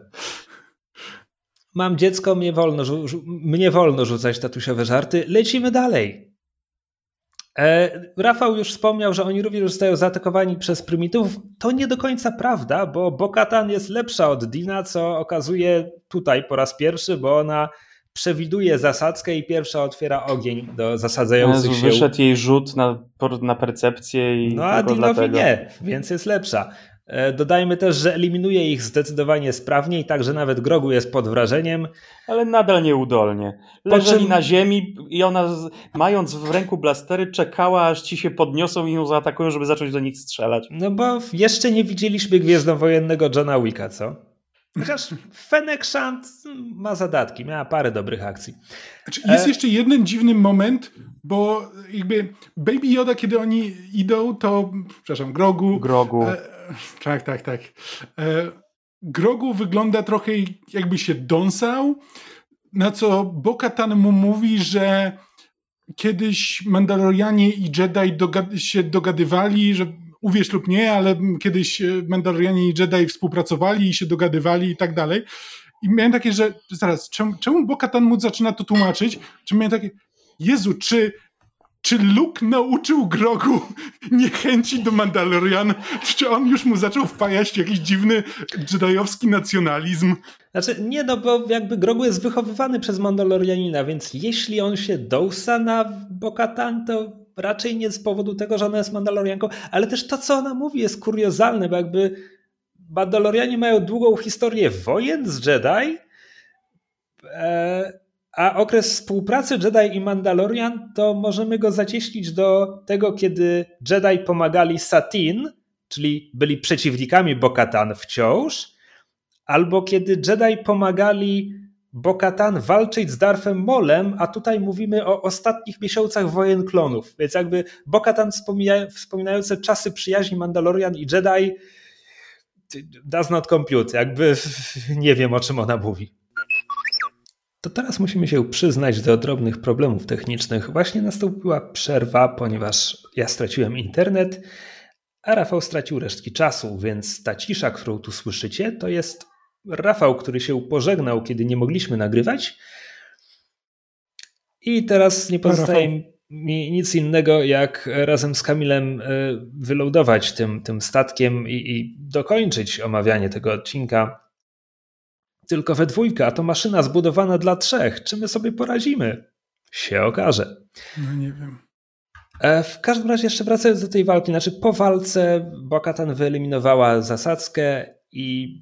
Mam dziecko, mnie wolno, mnie wolno rzucać tatusiowe żarty. Lecimy dalej. E, Rafał już wspomniał, że oni również zostają zaatakowani przez prymitywów. To nie do końca prawda, bo Bokatan jest lepsza od Dina, co okazuje tutaj po raz pierwszy, bo ona przewiduje zasadzkę i pierwsza otwiera ogień do zasadzających Jezu, się. wyszedł jej rzut na, na percepcję i No a Dinowi dlatego. nie, więc jest lepsza. E, Dodajmy też, że eliminuje ich zdecydowanie sprawniej, także nawet Grogu jest pod wrażeniem. Ale nadal nieudolnie. Leżeli czym- na ziemi i ona, mając w ręku blastery, czekała, aż ci się podniosą i ją zaatakują, żeby zacząć do nich strzelać. No bo jeszcze nie widzieliśmy Gwiezdnowojennego Johna Wicka, co? Chociaż Fennec Shand ma zadatki, miała parę dobrych akcji. Znaczy, jest E- jeszcze jeden dziwny moment, bo jakby Baby Yoda, kiedy oni idą, to, przepraszam, Grogu, Grogu. E, tak, tak, tak. E, Grogu wygląda trochę jakby się dąsał, na co Bo-Katan mu mówi, że kiedyś Mandalorianie i Jedi dogad- się dogadywali, że uwierz lub nie, ale kiedyś e, Mandalorianie i Jedi współpracowali i się dogadywali i tak dalej. i miałem takie, że zaraz, czemu, czemu Bo-Katan mu zaczyna to tłumaczyć? Czy miałem takie, Jezu, czy czy Luke nauczył Grogu <laughs> niechęci do Mandalorian? Czy on już mu zaczął wpajać jakiś dziwny jedajowski nacjonalizm? Znaczy, nie no, bo jakby Grogu jest wychowywany przez Mandalorianina, więc jeśli on się dousa na Bokatan, to raczej nie z powodu tego, że ona jest Mandalorianką, ale też to, co ona mówi jest kuriozalne, bo jakby Mandalorianie mają długą historię wojen z Jedi, e, a okres współpracy Jedi i Mandalorian to możemy go zacieślić do tego, kiedy Jedi pomagali Satin, czyli byli przeciwnikami Bokatan wciąż, albo kiedy Jedi pomagali Bokatan walczyć z Darfem Molem, a tutaj mówimy o ostatnich miesiącach wojen klonów. Więc jakby Bokatan wspominające czasy przyjaźni Mandalorian i Jedi does not compute. Jakby <laughs> nie wiem o czym ona mówi. To teraz musimy się przyznać do drobnych problemów technicznych. Właśnie nastąpiła przerwa, ponieważ ja straciłem internet, a Rafał stracił resztki czasu, więc ta cisza, którą tu słyszycie, to jest Rafał, który się pożegnał, kiedy nie mogliśmy nagrywać. I teraz nie pozostaje mi nic innego, jak razem z Kamilem e, wylądować tym, tym statkiem i, i dokończyć omawianie tego odcinka tylko we dwójkę, a to maszyna zbudowana dla trzech. Czy my sobie poradzimy? Się okaże. No nie wiem. E, w każdym razie jeszcze wracając do tej walki, znaczy po walce Bokatan wyeliminowała zasadzkę i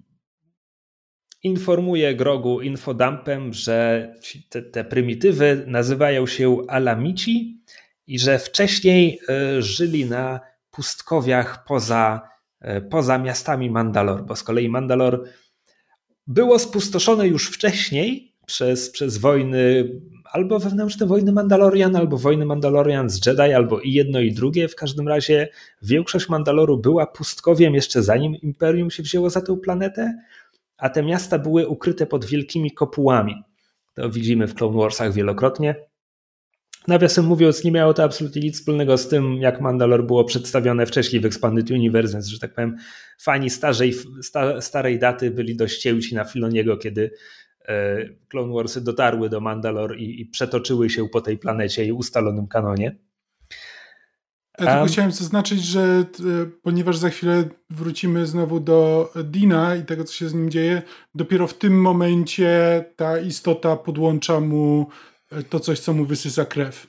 informuje Grogu infodumpem, że te, te prymitywy nazywają się Alamici i że wcześniej e, żyli na pustkowiach poza, e, poza miastami Mandalor, bo z kolei Mandalor było spustoszone już wcześniej przez, przez wojny, albo wewnętrzne wojny Mandalorian, albo wojny Mandalorian z Jedi, albo i jedno i drugie. W każdym razie większość Mandaloru była pustkowiem jeszcze zanim Imperium się wzięło za tę planetę, a te miasta były ukryte pod wielkimi kopułami. To widzimy w Clone Warsach wielokrotnie. Nawiasem mówiąc, nie miało to absolutnie nic wspólnego z tym, jak Mandalor było przedstawione wcześniej w Expanded Universe, więc, że tak powiem, fani starej, sta, starej daty byli dość cięci na Filoniego, kiedy e, Clone Warsy dotarły do Mandalor i, i przetoczyły się po tej planecie i ustalonym kanonie. Ja tylko um, chciałem zaznaczyć, że e, ponieważ za chwilę wrócimy znowu do Dina i tego, co się z nim dzieje, dopiero w tym momencie ta istota podłącza mu to coś, co mu wysysa krew.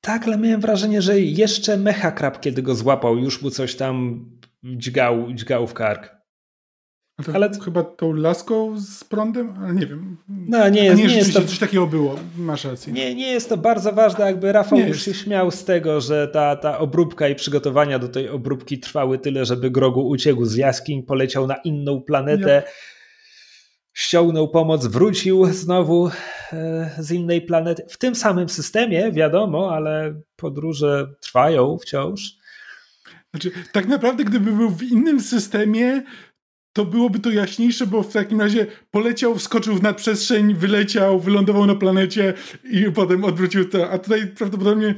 Tak, ale miałem wrażenie, że jeszcze Mechakrab, kiedy go złapał, już mu coś tam dźgał, dźgał w kark. Ale chyba tą laską z prądem? Ale nie wiem. No, nie jest, nie, nie jest to... coś takiego było. Masz rację. Nie, nie jest to bardzo ważne. Jakby Rafał nie już jest. się śmiał z tego, że ta, ta obróbka i przygotowania do tej obróbki trwały tyle, żeby Grogu uciekł z jaskiń, poleciał na inną planetę. Ja ściągnął pomoc, wrócił znowu e, z innej planety. W tym samym systemie, wiadomo, ale podróże trwają wciąż. Znaczy, tak naprawdę, gdyby był w innym systemie, to byłoby to jaśniejsze, bo w takim razie poleciał, wskoczył w nadprzestrzeń, wyleciał, wylądował na planecie i potem odwrócił to. A tutaj prawdopodobnie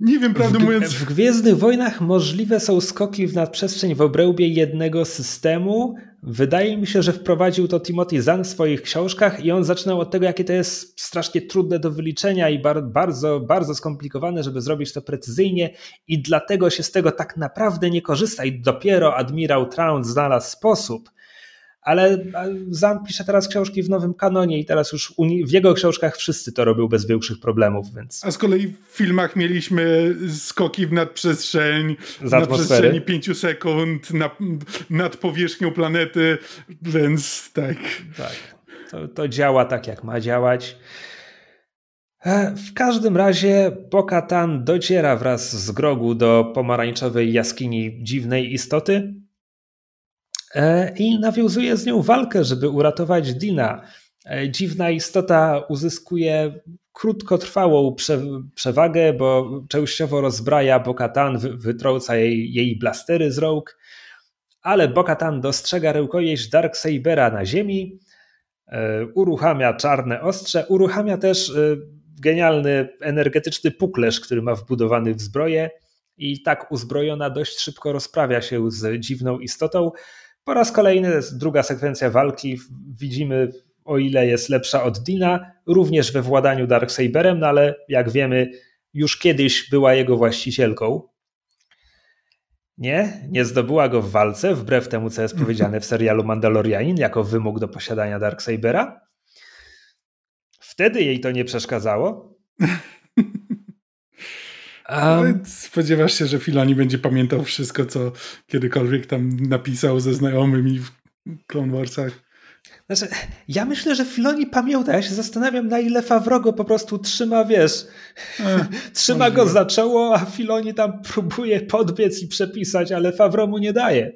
nie wiem, prawdę w, mówiąc. W Gwiezdnych Wojnach możliwe są skoki w nadprzestrzeń w obrębie jednego systemu. Wydaje mi się, że wprowadził to Timothy Zahn w swoich książkach i on zaczynał od tego, jakie to jest strasznie trudne do wyliczenia i bar bardzo, bardzo skomplikowane, żeby zrobić to precyzyjnie i dlatego się z tego tak naprawdę nie korzysta i dopiero admirał Traun znalazł sposób, ale Zan pisze teraz książki w nowym kanonie i teraz już w jego książkach wszyscy to robią bez większych problemów. Więc... A z kolei w filmach mieliśmy skoki w nadprzestrzeń, na przestrzeni 5 sekund, na, nad powierzchnią planety, więc tak. Tak, to, to działa tak jak ma działać. E, w każdym razie Pokatan dociera wraz z Grogu do pomarańczowej jaskini dziwnej istoty, i nawiązuje z nią walkę, żeby uratować Dina. E, dziwna istota uzyskuje krótkotrwałą przewagę, bo częściowo rozbraja Bokatan, wytrąca jej, jej blastery z rąk, ale Bokatan dostrzega rękojeść Darksabera na ziemi, e, uruchamia czarne ostrze, uruchamia też genialny energetyczny puklerz, który ma wbudowany w zbroję i tak uzbrojona dość szybko rozprawia się z dziwną istotą, Po raz kolejny druga sekwencja walki. Widzimy, o ile jest lepsza od Dina, również we władaniu Darksaberem, no ale jak wiemy, już kiedyś była jego właścicielką. Nie, nie zdobyła go w walce, wbrew temu, co jest powiedziane w serialu Mandalorianin, jako wymóg do posiadania Darksabera. Wtedy jej to nie przeszkadzało. Um, Spodziewasz się, że Filani będzie pamiętał wszystko, co kiedykolwiek tam napisał ze znajomymi w Clone Warsach? Znaczy, ja myślę, że Filoni pamięta. Ja się zastanawiam, na ile Fawrogo po prostu trzyma, wiesz, e, <laughs> trzyma możliwe. go za czoło, a Filoni tam próbuje podbiec i przepisać, ale Fawro mu nie daje.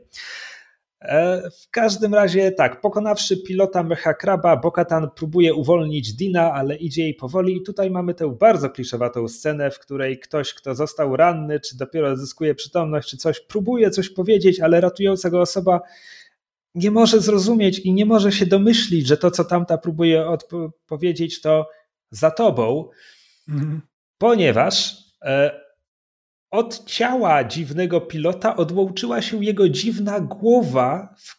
E, w każdym razie tak, pokonawszy pilota Mecha Kraba, Bokatan próbuje uwolnić Dina, ale idzie jej powoli i tutaj mamy tę bardzo kliszowatą scenę, w której ktoś, kto został ranny, czy dopiero zyskuje przytomność, czy coś, próbuje coś powiedzieć, ale ratująca go osoba nie może zrozumieć i nie może się domyślić, że to, co tamta próbuje odpowiedzieć, to za tobą, mhm. ponieważ e, od ciała dziwnego pilota odłączyła się jego dziwna głowa, w,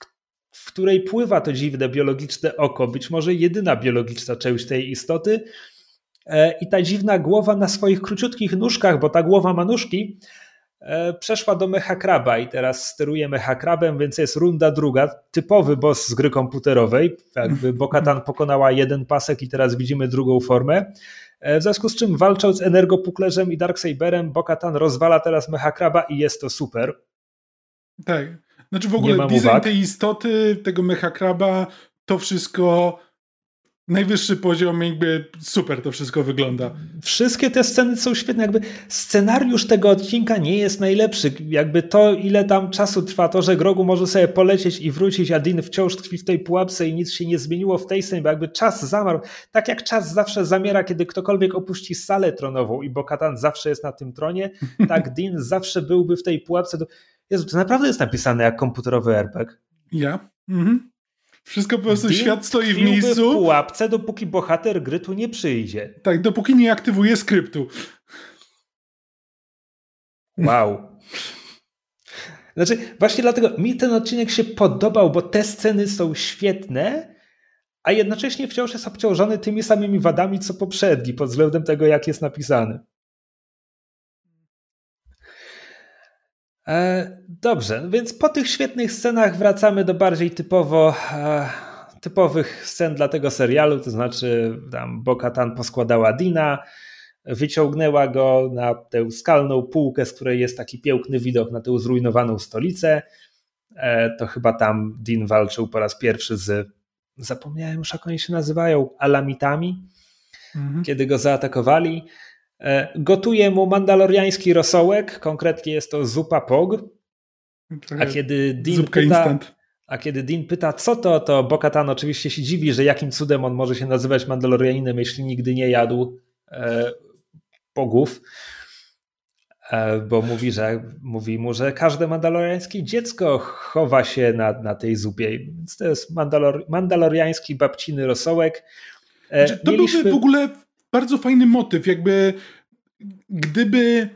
w której pływa to dziwne biologiczne oko, być może jedyna biologiczna część tej istoty. E, I ta dziwna głowa na swoich króciutkich nóżkach, bo ta głowa ma nóżki, e, przeszła do mechakraba i teraz steruje mechakrabem, więc jest runda druga, typowy boss z gry komputerowej. Jakby Bokatan pokonała jeden pasek i teraz widzimy drugą formę. E, w związku z czym walcząc z Energopuklerzem i Darksaberem, Bokatan rozwala teraz Mechakraba i jest to super. Tak. Znaczy w ogóle design tej istoty, tego Mechakraba, to wszystko najwyższy poziom, jakby super to wszystko wygląda. Wszystkie te sceny są świetne, jakby scenariusz tego odcinka nie jest najlepszy, jakby to ile tam czasu trwa, to, że Grogu może sobie polecieć i wrócić, a Din wciąż tkwi w tej pułapce i nic się nie zmieniło w tej scenie, bo jakby czas zamarł, tak jak czas zawsze zamiera, kiedy ktokolwiek opuści salę tronową i Bokatan zawsze jest na tym tronie, <laughs> tak Din zawsze byłby w tej pułapce. Jezu, to naprawdę jest napisane jak komputerowy RPG. Ja? Mhm. Wszystko po prostu Dean świat stoi w miejscu. w pułapce, dopóki bohater gry tu nie przyjdzie. Tak, dopóki nie aktywuje skryptu. Wow. Znaczy, właśnie dlatego mi ten odcinek się podobał, bo te sceny są świetne, a jednocześnie wciąż jest obciążony tymi samymi wadami, co poprzedni, pod względem tego, jak jest napisany. E, dobrze, więc po tych świetnych scenach wracamy do bardziej typowo e, typowych scen dla tego serialu, to znaczy tam Bo-Katan poskładała Dina, wyciągnęła go na tę skalną półkę, z której jest taki piękny widok na tę zrujnowaną stolicę. E, to chyba tam Din walczył po raz pierwszy z, zapomniałem już jak oni się nazywają, Alamitami, mhm. kiedy go zaatakowali. E, gotuje mu mandaloriański rosołek, konkretnie jest to zupa pog. A kiedy Dean pyta, instant. a kiedy Dean pyta, co to, to Bokatan oczywiście się dziwi, że jakim cudem on może się nazywać Mandalorianinem, jeśli nigdy nie jadł e, pogów. E, bo mówi, że mówi mu, że każde mandaloriańskie dziecko chowa się na, na tej zupie. Więc to jest mandalor, mandaloriański babciny rosołek. E, znaczy, to Mieliśmy... byłby w ogóle bardzo fajny motyw, jakby gdyby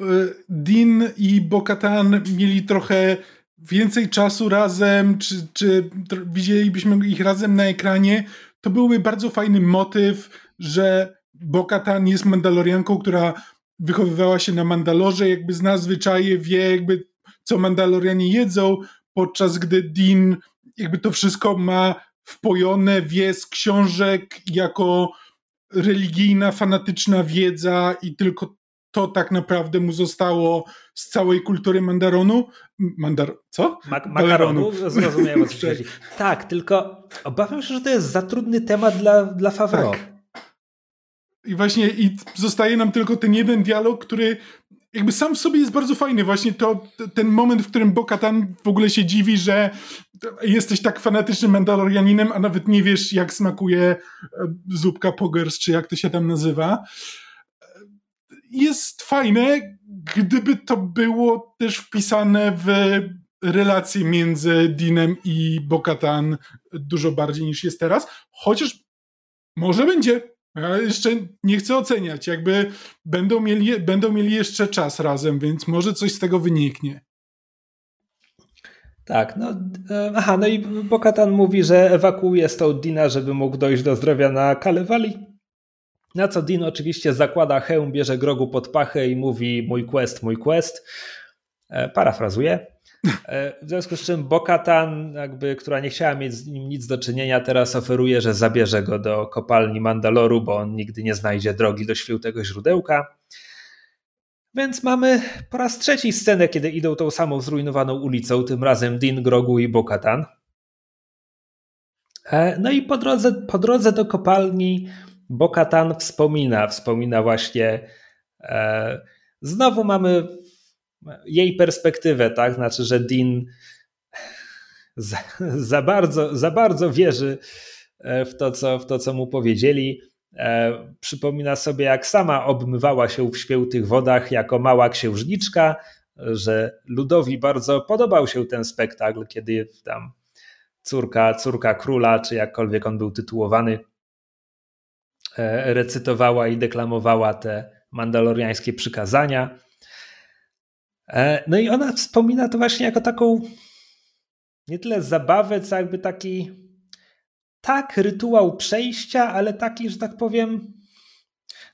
e, Dean i Bokatan mieli trochę więcej czasu razem, czy, czy widzielibyśmy ich razem na ekranie, to byłby bardzo fajny motyw, że Bokatan jest Mandalorianką, która wychowywała się na Mandalorze, jakby zna zwyczaje, wie jakby co Mandalorianie jedzą, podczas gdy Dean jakby to wszystko ma wpojone, wie z książek jako religijna, fanatyczna wiedza i tylko to tak naprawdę mu zostało z całej kultury mandaronu. Mandar... Co? Mak makaronu, zrozumiałem. Tak, tylko obawiam się, że to jest za trudny temat dla, dla Favreau. Tak. I właśnie i zostaje nam tylko ten jeden dialog, który jakby sam w sobie jest bardzo fajny. Właśnie to, ten moment, w którym Bokatan w ogóle się dziwi, że jesteś tak fanatycznym Mandalorianinem, a nawet nie wiesz, jak smakuje e, zupka pogers, czy jak to się tam nazywa. Jest fajne, gdyby to było też wpisane w relacje między Dinem i Bokatan dużo bardziej niż jest teraz. Chociaż może będzie, ja jeszcze nie chcę oceniać, jakby będą mieli, będą mieli jeszcze czas razem, więc może coś z tego wyniknie. Tak, no e, aha, no i Bokatan mówi, że ewakuuje stąd Dina, żeby mógł dojść do zdrowia na Kalewali. Na co Din oczywiście zakłada hełm, bierze grogu pod pachę i mówi mój quest, mój quest. E, parafrazuję. E, w związku z czym Bokatan, która nie chciała mieć z nim nic do czynienia, teraz oferuje, że zabierze go do kopalni Mandaloru, bo on nigdy nie znajdzie drogi do świętego źródełka. Więc mamy po raz trzeci scenę, kiedy idą tą samą zrujnowaną ulicą, tym razem Din, Grogu i Bokatan. E, no i po drodze, po drodze do kopalni Bokatan wspomina, wspomina właśnie e, znowu mamy jej perspektywę, tak? Znaczy, że Dean za, za, bardzo, za bardzo wierzy e, w to, co, w to, co mu powiedzieli. E, przypomina sobie, jak sama obmywała się w świętych wodach jako mała księżniczka, że ludowi bardzo podobał się ten spektakl, kiedy tam córka, córka króla, czy jakkolwiek on był tytułowany, e, recytowała i deklamowała te mandaloriańskie przykazania. E, no i ona wspomina to właśnie jako taką nie tyle zabawę, co jakby taki tak rytuał przejścia, ale taki, że tak powiem,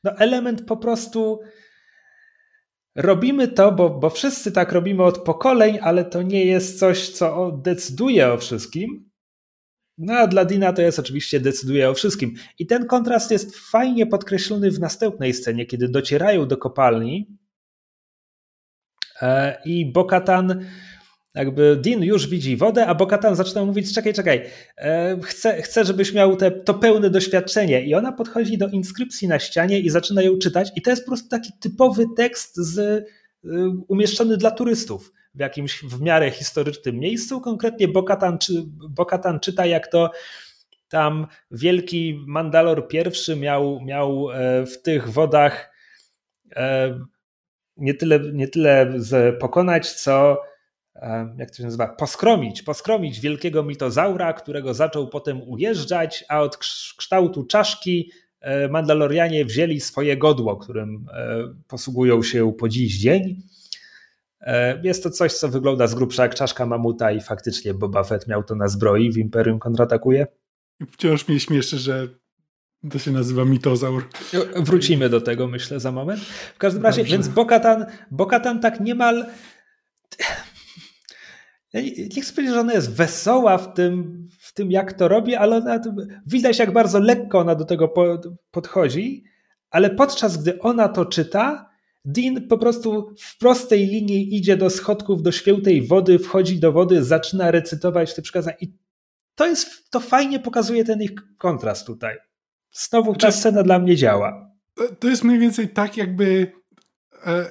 no element po prostu robimy to, bo, bo wszyscy tak robimy od pokoleń, ale to nie jest coś, co decyduje o wszystkim. No a dla Dina to jest oczywiście decyduje o wszystkim. I ten kontrast jest fajnie podkreślony w następnej scenie, kiedy docierają do kopalni I Bokatan, jakby Din już widzi wodę, a Bokatan zaczyna mówić: Czekaj, czekaj, e, chcę, chcę żebyś miał te, to pełne doświadczenie. I ona podchodzi do inskrypcji na ścianie i zaczyna ją czytać. I to jest po prostu taki typowy tekst z, e, umieszczony dla turystów w jakimś w miarę historycznym miejscu. Konkretnie Bokatan, Bokatan czyta, jak to tam wielki Mandalor I miał, miał w tych wodach nie tyle, nie tyle pokonać, co e, jak to się nazywa, poskromić, poskromić wielkiego mitozaura, którego zaczął potem ujeżdżać, a od kształtu czaszki e, Mandalorianie wzięli swoje godło, którym e, posługują się po dziś dzień. Jest to coś, co wygląda z grubsza jak czaszka mamuta i faktycznie Boba Fett miał to na zbroi w Imperium kontratakuje. Wciąż mnie śmieszy, że to się nazywa mitozaur. Wrócimy do tego, myślę, za moment. W każdym razie, Dobrze. więc Bokatan, Bokatan tak niemal. Ja nie, nie chcę powiedzieć, że ona jest wesoła w tym, w tym jak to robi, ale ona, widać, jak bardzo lekko ona do tego podchodzi, ale podczas gdy ona to czyta, Dean po prostu w prostej linii idzie do schodków, do świętej wody, wchodzi do wody, zaczyna recytować te przykazania. I to jest, to fajnie pokazuje ten ich kontrast tutaj. Znowu ta scena dla mnie działa. To jest mniej więcej tak, jakby e,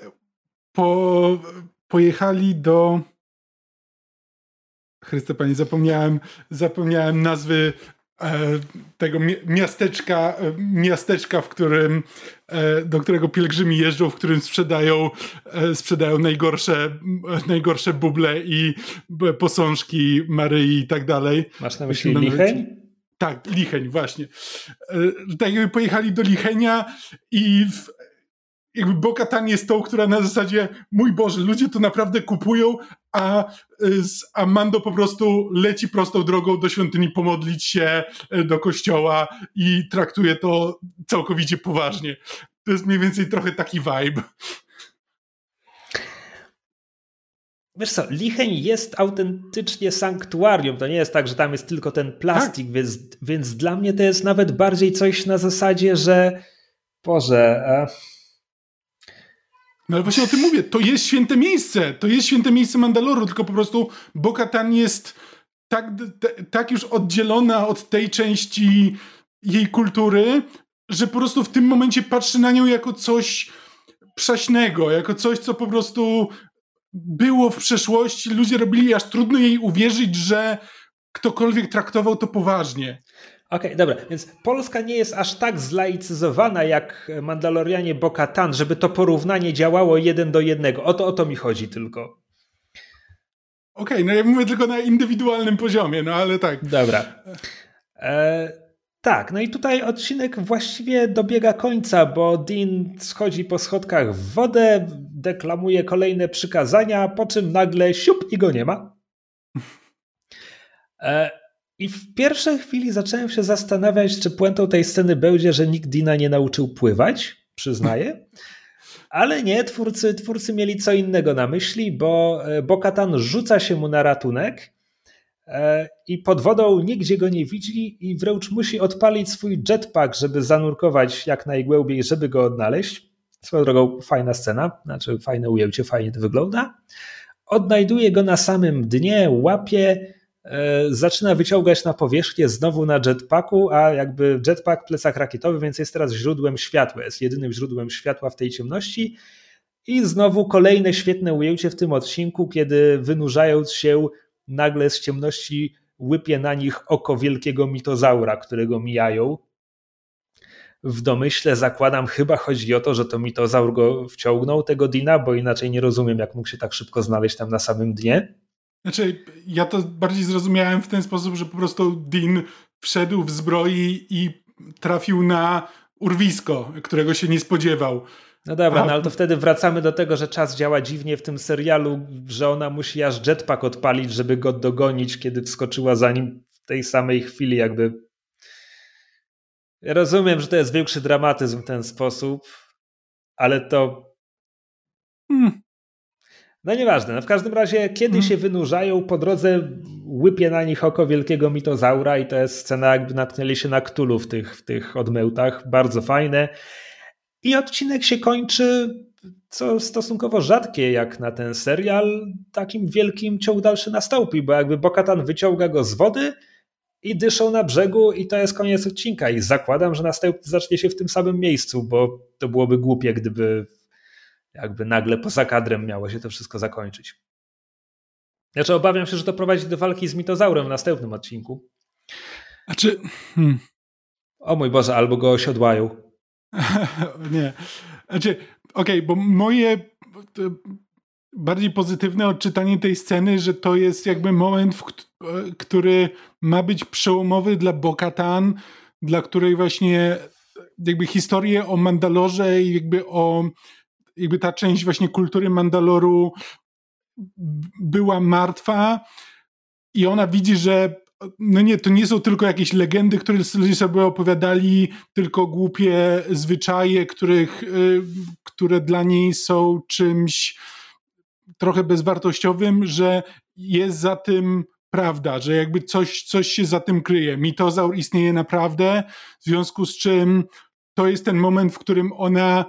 po, pojechali do. Chryste Panie, zapomniałem, zapomniałem nazwy e, tego miasteczka, e, miasteczka, w którym, e, do którego pielgrzymi jeżdżą, w którym sprzedają, e, sprzedają najgorsze, najgorsze buble i posążki Maryi i tak dalej. Masz na myśli Licheń? Tak, Licheń, właśnie. E, tak jakby pojechali do Lichenia i w, jakby Bokatan jest tą, która na zasadzie mój Boże, ludzie to naprawdę kupują, a, e, a Mando po prostu leci prostą drogą do świątyni pomodlić się e, do kościoła i traktuje to całkowicie poważnie. To jest mniej więcej trochę taki vibe. Wiesz co, Licheń jest autentycznie sanktuarium. To nie jest tak, że tam jest tylko ten plastik, tak. więc, więc dla mnie to jest nawet bardziej coś na zasadzie, że Boże... A... No ale właśnie o tym mówię. To jest święte miejsce. To jest święte miejsce Mandaloru, tylko po prostu Bokatan jest tak, tak już oddzielona od tej części jej kultury, że po prostu w tym momencie patrzy na nią jako coś przaśnego, jako coś, co po prostu było w przeszłości, ludzie robili, aż trudno jej uwierzyć, że ktokolwiek traktował to poważnie. Okej, okay, dobra, więc Polska nie jest aż tak zlaicyzowana jak Mandalorianie Bokatan, żeby to porównanie działało jeden do jednego. O to, o to mi chodzi tylko. Okej, okay, no ja mówię tylko na indywidualnym poziomie, no ale tak. Dobra. E, tak, no i tutaj odcinek właściwie dobiega końca, bo Dean schodzi po schodkach w wodę, deklamuje kolejne przykazania, po czym nagle siup i go nie ma. E, I w pierwszej chwili zacząłem się zastanawiać, czy puentą tej sceny będzie, że nikt Dina nie nauczył pływać, przyznaję. Ale nie, twórcy, twórcy mieli co innego na myśli, bo e, Bokatan rzuca się mu na ratunek e, i pod wodą nigdzie go nie widzi i wręcz musi odpalić swój jetpack, żeby zanurkować jak najgłębiej, żeby go odnaleźć. Swoją drogą fajna scena, znaczy fajne ujęcie, fajnie to wygląda. Odnajduje go na samym dnie, łapie, e, zaczyna wyciągać na powierzchnię znowu na jetpacku, a jakby jetpack plecak rakietowy, więc jest teraz źródłem światła, jest jedynym źródłem światła w tej ciemności. I znowu kolejne świetne ujęcie w tym odcinku, kiedy wynurzając się nagle z ciemności łypie na nich oko wielkiego mitozaura, którego mijają w domyśle zakładam, chyba chodzi o to, że to mitozaur go wciągnął, tego Dina, bo inaczej nie rozumiem, jak mógł się tak szybko znaleźć tam na samym dnie. Znaczy, ja to bardziej zrozumiałem w ten sposób, że po prostu Din wszedł w zbroi i trafił na urwisko, którego się nie spodziewał. No dobra, A... no ale to wtedy wracamy do tego, że czas działa dziwnie w tym serialu, że ona musi aż jetpack odpalić, żeby go dogonić, kiedy wskoczyła za nim w tej samej chwili, jakby ja rozumiem, że to jest większy dramatyzm w ten sposób, ale to. Hmm. No nieważne. No w każdym razie, kiedy hmm. się wynurzają, po drodze łypie na nich oko wielkiego mitozaura i to jest scena, jakby natknęli się na ktulu w tych, w tych odmełtach. Bardzo fajne. I odcinek się kończy, co stosunkowo rzadkie jak na ten serial, takim wielkim ciąg dalszy nastąpi, bo jakby Bokatan wyciąga go z wody, i dyszą na brzegu i to jest koniec odcinka. I zakładam, że następny zacznie się w tym samym miejscu, bo to byłoby głupie, gdyby jakby nagle poza kadrem miało się to wszystko zakończyć. Znaczy obawiam się, że to prowadzi do walki z mitozaurem w następnym odcinku. Znaczy... Hmm. O mój Boże, albo go osiodłają. <laughs> Nie. Znaczy, okej, okay, bo moje bardziej pozytywne odczytanie tej sceny, że to jest jakby moment, w, który ma być przełomowy dla Bokatan, dla której właśnie jakby historię o Mandalorze i jakby o jakby ta część właśnie kultury Mandaloru była martwa. I ona widzi, że no nie, to nie są tylko jakieś legendy, które sobie opowiadali, tylko głupie zwyczaje, których, y, które dla niej są czymś trochę bezwartościowym, że jest za tym prawda, że jakby coś, coś się za tym kryje. Mitozaur istnieje naprawdę, w związku z czym to jest ten moment, w którym ona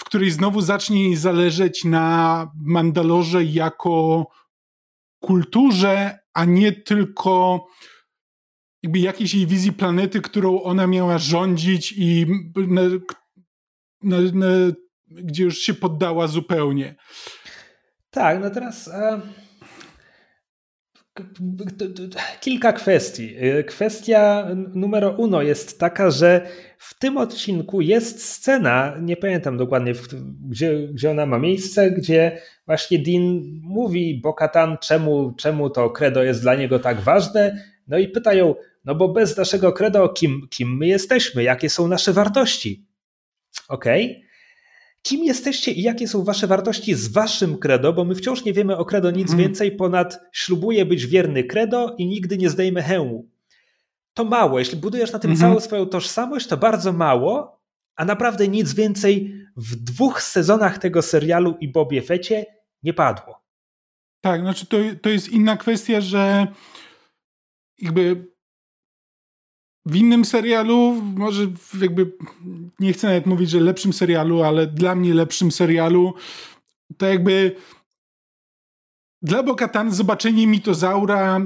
w której znowu zacznie jej zależeć na Mandalorze jako kulturze, a nie tylko jakby jakiejś jej wizji planety, którą ona miała rządzić i na, na, na, gdzie już się poddała zupełnie. Tak, no teraz e, kilka kwestii. Kwestia numer uno jest taka, że w tym odcinku jest scena, nie pamiętam dokładnie, gdzie, gdzie ona ma miejsce, gdzie właśnie Dean mówi Bokatan, czemu, czemu to credo jest dla niego tak ważne, no i pytają, no bo bez naszego credo kim, kim my jesteśmy, jakie są nasze wartości. Okej. Okay kim jesteście i jakie są wasze wartości z waszym credo, bo my wciąż nie wiemy o credo nic hmm. więcej ponad ślubuję być wierny credo i nigdy nie zdejmę hełmu. To mało. Jeśli budujesz na tym hmm. całą swoją tożsamość, to bardzo mało, a naprawdę nic więcej w dwóch sezonach tego serialu i Bobie Fecie nie padło. Tak, znaczy to, to jest inna kwestia, że jakby w innym serialu, może jakby nie chcę nawet mówić, że lepszym serialu, ale dla mnie lepszym serialu, to jakby dla Bokatan zobaczenie mitozaura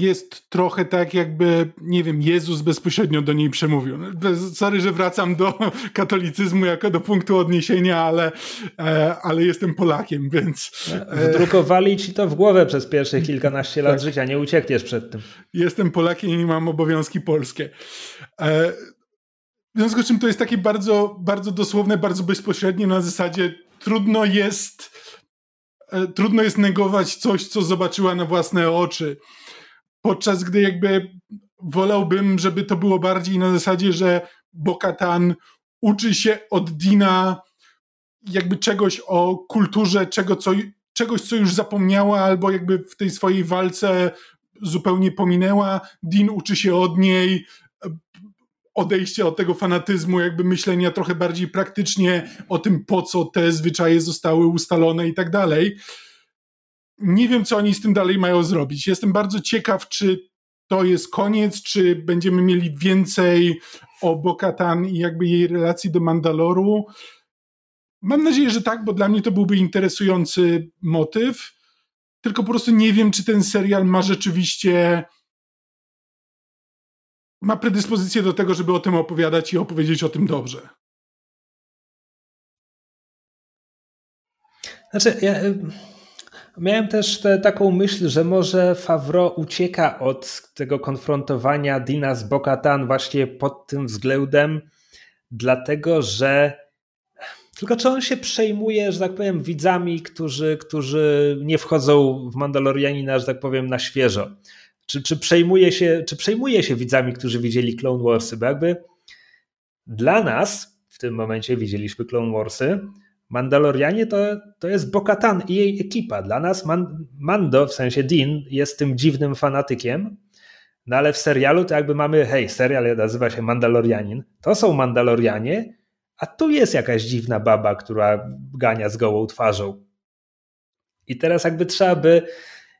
jest trochę tak, jakby, nie wiem, Jezus bezpośrednio do niej przemówił. No, sorry, że wracam do <laughs> katolicyzmu jako do punktu odniesienia, ale, e, ale jestem Polakiem, więc. E, Wdrukowali ci to w głowę przez pierwsze <laughs> kilkanaście lat tak. życia, nie uciekniesz przed tym. Jestem Polakiem i mam obowiązki polskie. E, w związku z czym to jest takie bardzo, bardzo dosłowne, bardzo bezpośrednie na zasadzie trudno jest. Trudno jest negować coś, co zobaczyła na własne oczy podczas gdy jakby wolałbym, żeby to było bardziej na zasadzie, że Bokatan uczy się od Dina jakby czegoś o kulturze, czego, co, czegoś, co już zapomniała, albo jakby w tej swojej walce zupełnie pominęła. Dean uczy się od niej, odejście od tego fanatyzmu, jakby myślenia trochę bardziej praktycznie o tym, po co te zwyczaje zostały ustalone i tak dalej. Nie wiem, co oni z tym dalej mają zrobić. Jestem bardzo ciekaw, czy to jest koniec, czy będziemy mieli więcej o Bokatan i jakby jej relacji do Mandaloru. Mam nadzieję, że tak, bo dla mnie to byłby interesujący motyw. Tylko po prostu nie wiem, czy ten serial ma rzeczywiście ma predyspozycję do tego, żeby o tym opowiadać i opowiedzieć o tym dobrze. Znaczy, ja miałem też te, taką myśl, że może Favro ucieka od tego konfrontowania Dina z Bokatan właśnie pod tym względem, dlatego że tylko czy on się przejmuje, że tak powiem, widzami, którzy, którzy nie wchodzą w Mandalorianina, że tak powiem, na świeżo. Czy, czy, przejmuje się, czy przejmuje się widzami, którzy widzieli Clone Warsy? Bo jakby dla nas w tym momencie widzieliśmy Clone Warsy. Mandalorianie to, to jest Bokatan i jej ekipa. Dla nas Man, Mando, w sensie Dean, jest tym dziwnym fanatykiem, no ale w serialu to jakby mamy, hej, serial nazywa się Mandalorianin, to są Mandalorianie, a tu jest jakaś dziwna baba, która gania z gołą twarzą. I teraz jakby trzeba by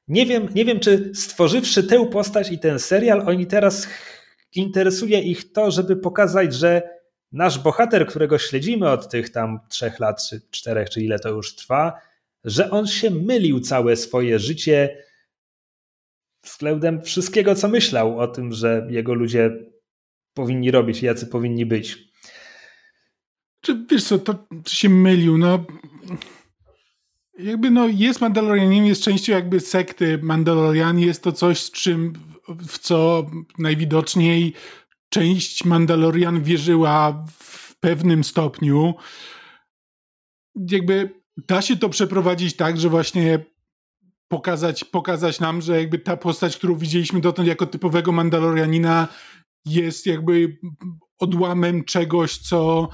nie wiem, nie wiem, czy stworzywszy tę postać i ten serial, oni teraz interesuje ich to, żeby pokazać, że nasz bohater, którego śledzimy od tych tam trzech lat, czy czterech, czy ile to już trwa, że on się mylił całe swoje życie względem wszystkiego, co myślał o tym, że jego ludzie powinni robić, jacy powinni być. Czy wiesz co, to się mylił, no jakby no jest Mandalorianiem, jest częścią jakby sekty Mandalorian, jest to coś, z czym, w co najwidoczniej część Mandalorian wierzyła w pewnym stopniu. Jakby da się to przeprowadzić tak, że właśnie pokazać, pokazać nam, że jakby ta postać, którą widzieliśmy dotąd jako typowego Mandalorianina jest jakby odłamem czegoś, co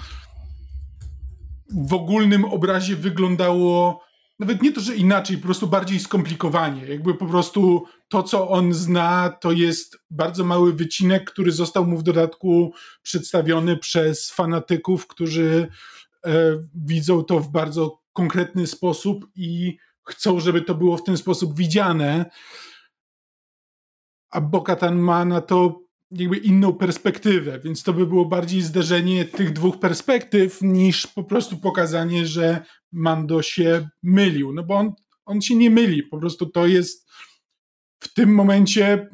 w ogólnym obrazie wyglądało nawet nie to, że inaczej, po prostu bardziej skomplikowanie. Jakby po prostu to, co on zna, to jest bardzo mały wycinek, który został mu w dodatku przedstawiony przez fanatyków, którzy e, widzą to w bardzo konkretny sposób i chcą, żeby to było w ten sposób widziane. A Bokatan ma na to jakby inną perspektywę, więc to by było bardziej zderzenie tych dwóch perspektyw niż po prostu pokazanie, że Mando się mylił, no bo on, on się nie myli, po prostu to jest w tym momencie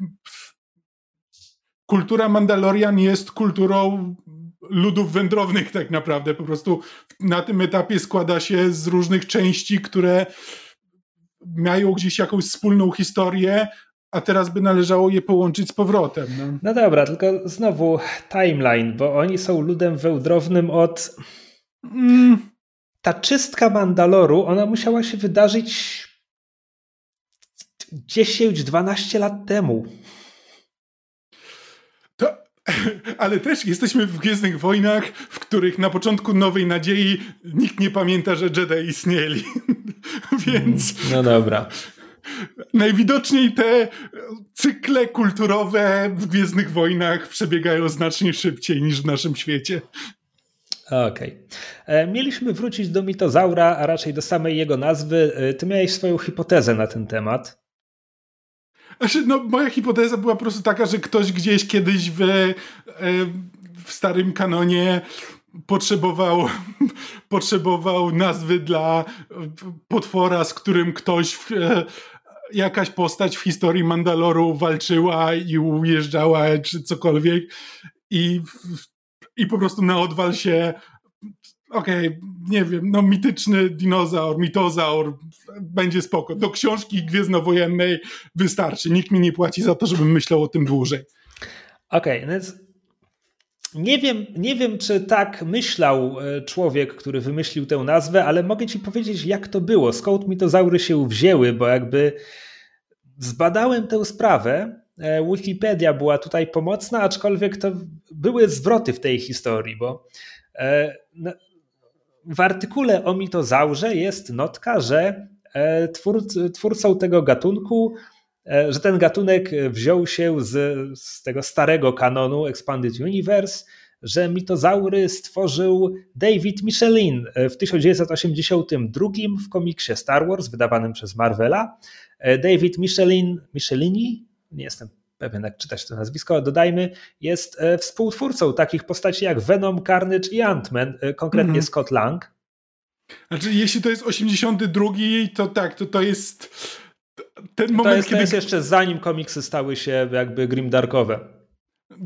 kultura Mandalorian jest kulturą ludów wędrownych tak naprawdę, po prostu na tym etapie składa się z różnych części, które mają gdzieś jakąś wspólną historię, a teraz by należało je połączyć z powrotem. No, no dobra, tylko znowu timeline, bo oni są ludem wędrownym od. Mm, ta czystka Mandaloru, ona musiała się wydarzyć 10-12 lat temu. To, <laughs> ale też jesteśmy w Gwiezdnych Wojnach, w których na początku Nowej Nadziei nikt nie pamięta, że Jedi istnieli. <laughs> Więc. No dobra najwidoczniej te cykle kulturowe w Gwiezdnych Wojnach przebiegają znacznie szybciej niż w naszym świecie. Okej. Okay. E, mieliśmy wrócić do mitozaura, a raczej do samej jego nazwy. E, ty miałeś swoją hipotezę na ten temat. Znaczy, no, moja hipoteza była po prostu taka, że ktoś gdzieś kiedyś w, e, w starym kanonie potrzebował, <laughs> potrzebował nazwy dla potwora, z którym ktoś jakaś postać w historii Mandaloru walczyła i ujeżdżała, czy cokolwiek i, i po prostu na odwal się okej, okay, nie wiem, no mityczny dinozaur, mitozaur, będzie spoko. Do książki Gwiezdnowojennej wystarczy. Nikt mi nie płaci za to, żebym myślał o tym dłużej. Okej, okay, więc nie wiem, nie wiem, czy tak myślał e, człowiek, który wymyślił tę nazwę, ale mogę ci powiedzieć, jak to było, skąd mitozaury się wzięły, bo jakby zbadałem tę sprawę. E, Wikipedia była tutaj pomocna, aczkolwiek to były zwroty w tej historii, bo e, w artykule o mitozaurze jest notka, że twórcą tego gatunku że ten gatunek wziął się z, z tego starego kanonu Expanded Universe, że mitozaury stworzył David Michelin w 1982 w komiksie Star Wars wydawanym przez Marvela. David Michelin, Michelini, nie jestem pewien jak czytać to nazwisko, dodajmy, jest współtwórcą takich postaci jak Venom, Carnage i Ant-Man, konkretnie -hmm. Scott Lang. Znaczy, jeśli to jest 82, to tak, to to jest ten moment, to jest, kiedy... To jest jeszcze zanim komiksy stały się jakby grimdarkowe.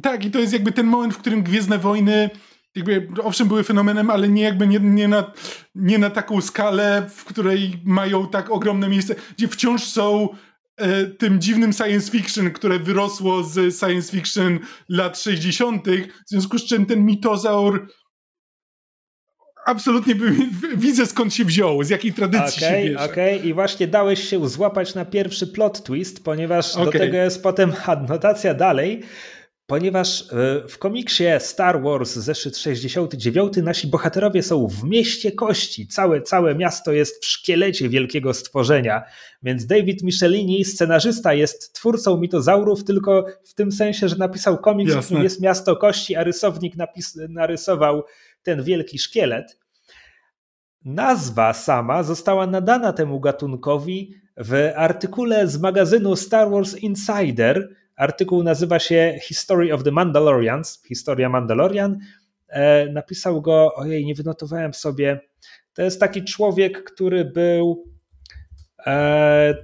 Tak, i to jest jakby ten moment, w którym Gwiezdne Wojny jakby, owszem, były fenomenem, ale nie jakby nie, nie, na, nie na taką skalę, w której mają tak ogromne miejsce, gdzie wciąż są e, tym dziwnym science fiction, które wyrosło z science fiction lat 60., w związku z czym ten mitozaur absolutnie widzę skąd się wziął, z jakiej tradycji okay, się bierze. Okej, okay. i właśnie dałeś się złapać na pierwszy plot twist, ponieważ okay. do tego jest potem <laughs> adnotacja dalej, ponieważ e, w komiksie Star Wars zeszyt 69 nasi bohaterowie są w mieście kości. Całe, całe miasto jest w szkielecie wielkiego stworzenia, więc David Michelini, scenarzysta, jest twórcą mitozaurów tylko w tym sensie, że napisał komiks, w którym jest miasto kości, a rysownik napis, narysował ten wielki szkielet. Nazwa sama została nadana temu gatunkowi w artykule z magazynu Star Wars Insider. Artykuł nazywa się History of the Mandalorians, Historia Mandalorian. E, napisał go, ojej, nie wynotowałem sobie. To jest taki człowiek, który był. E,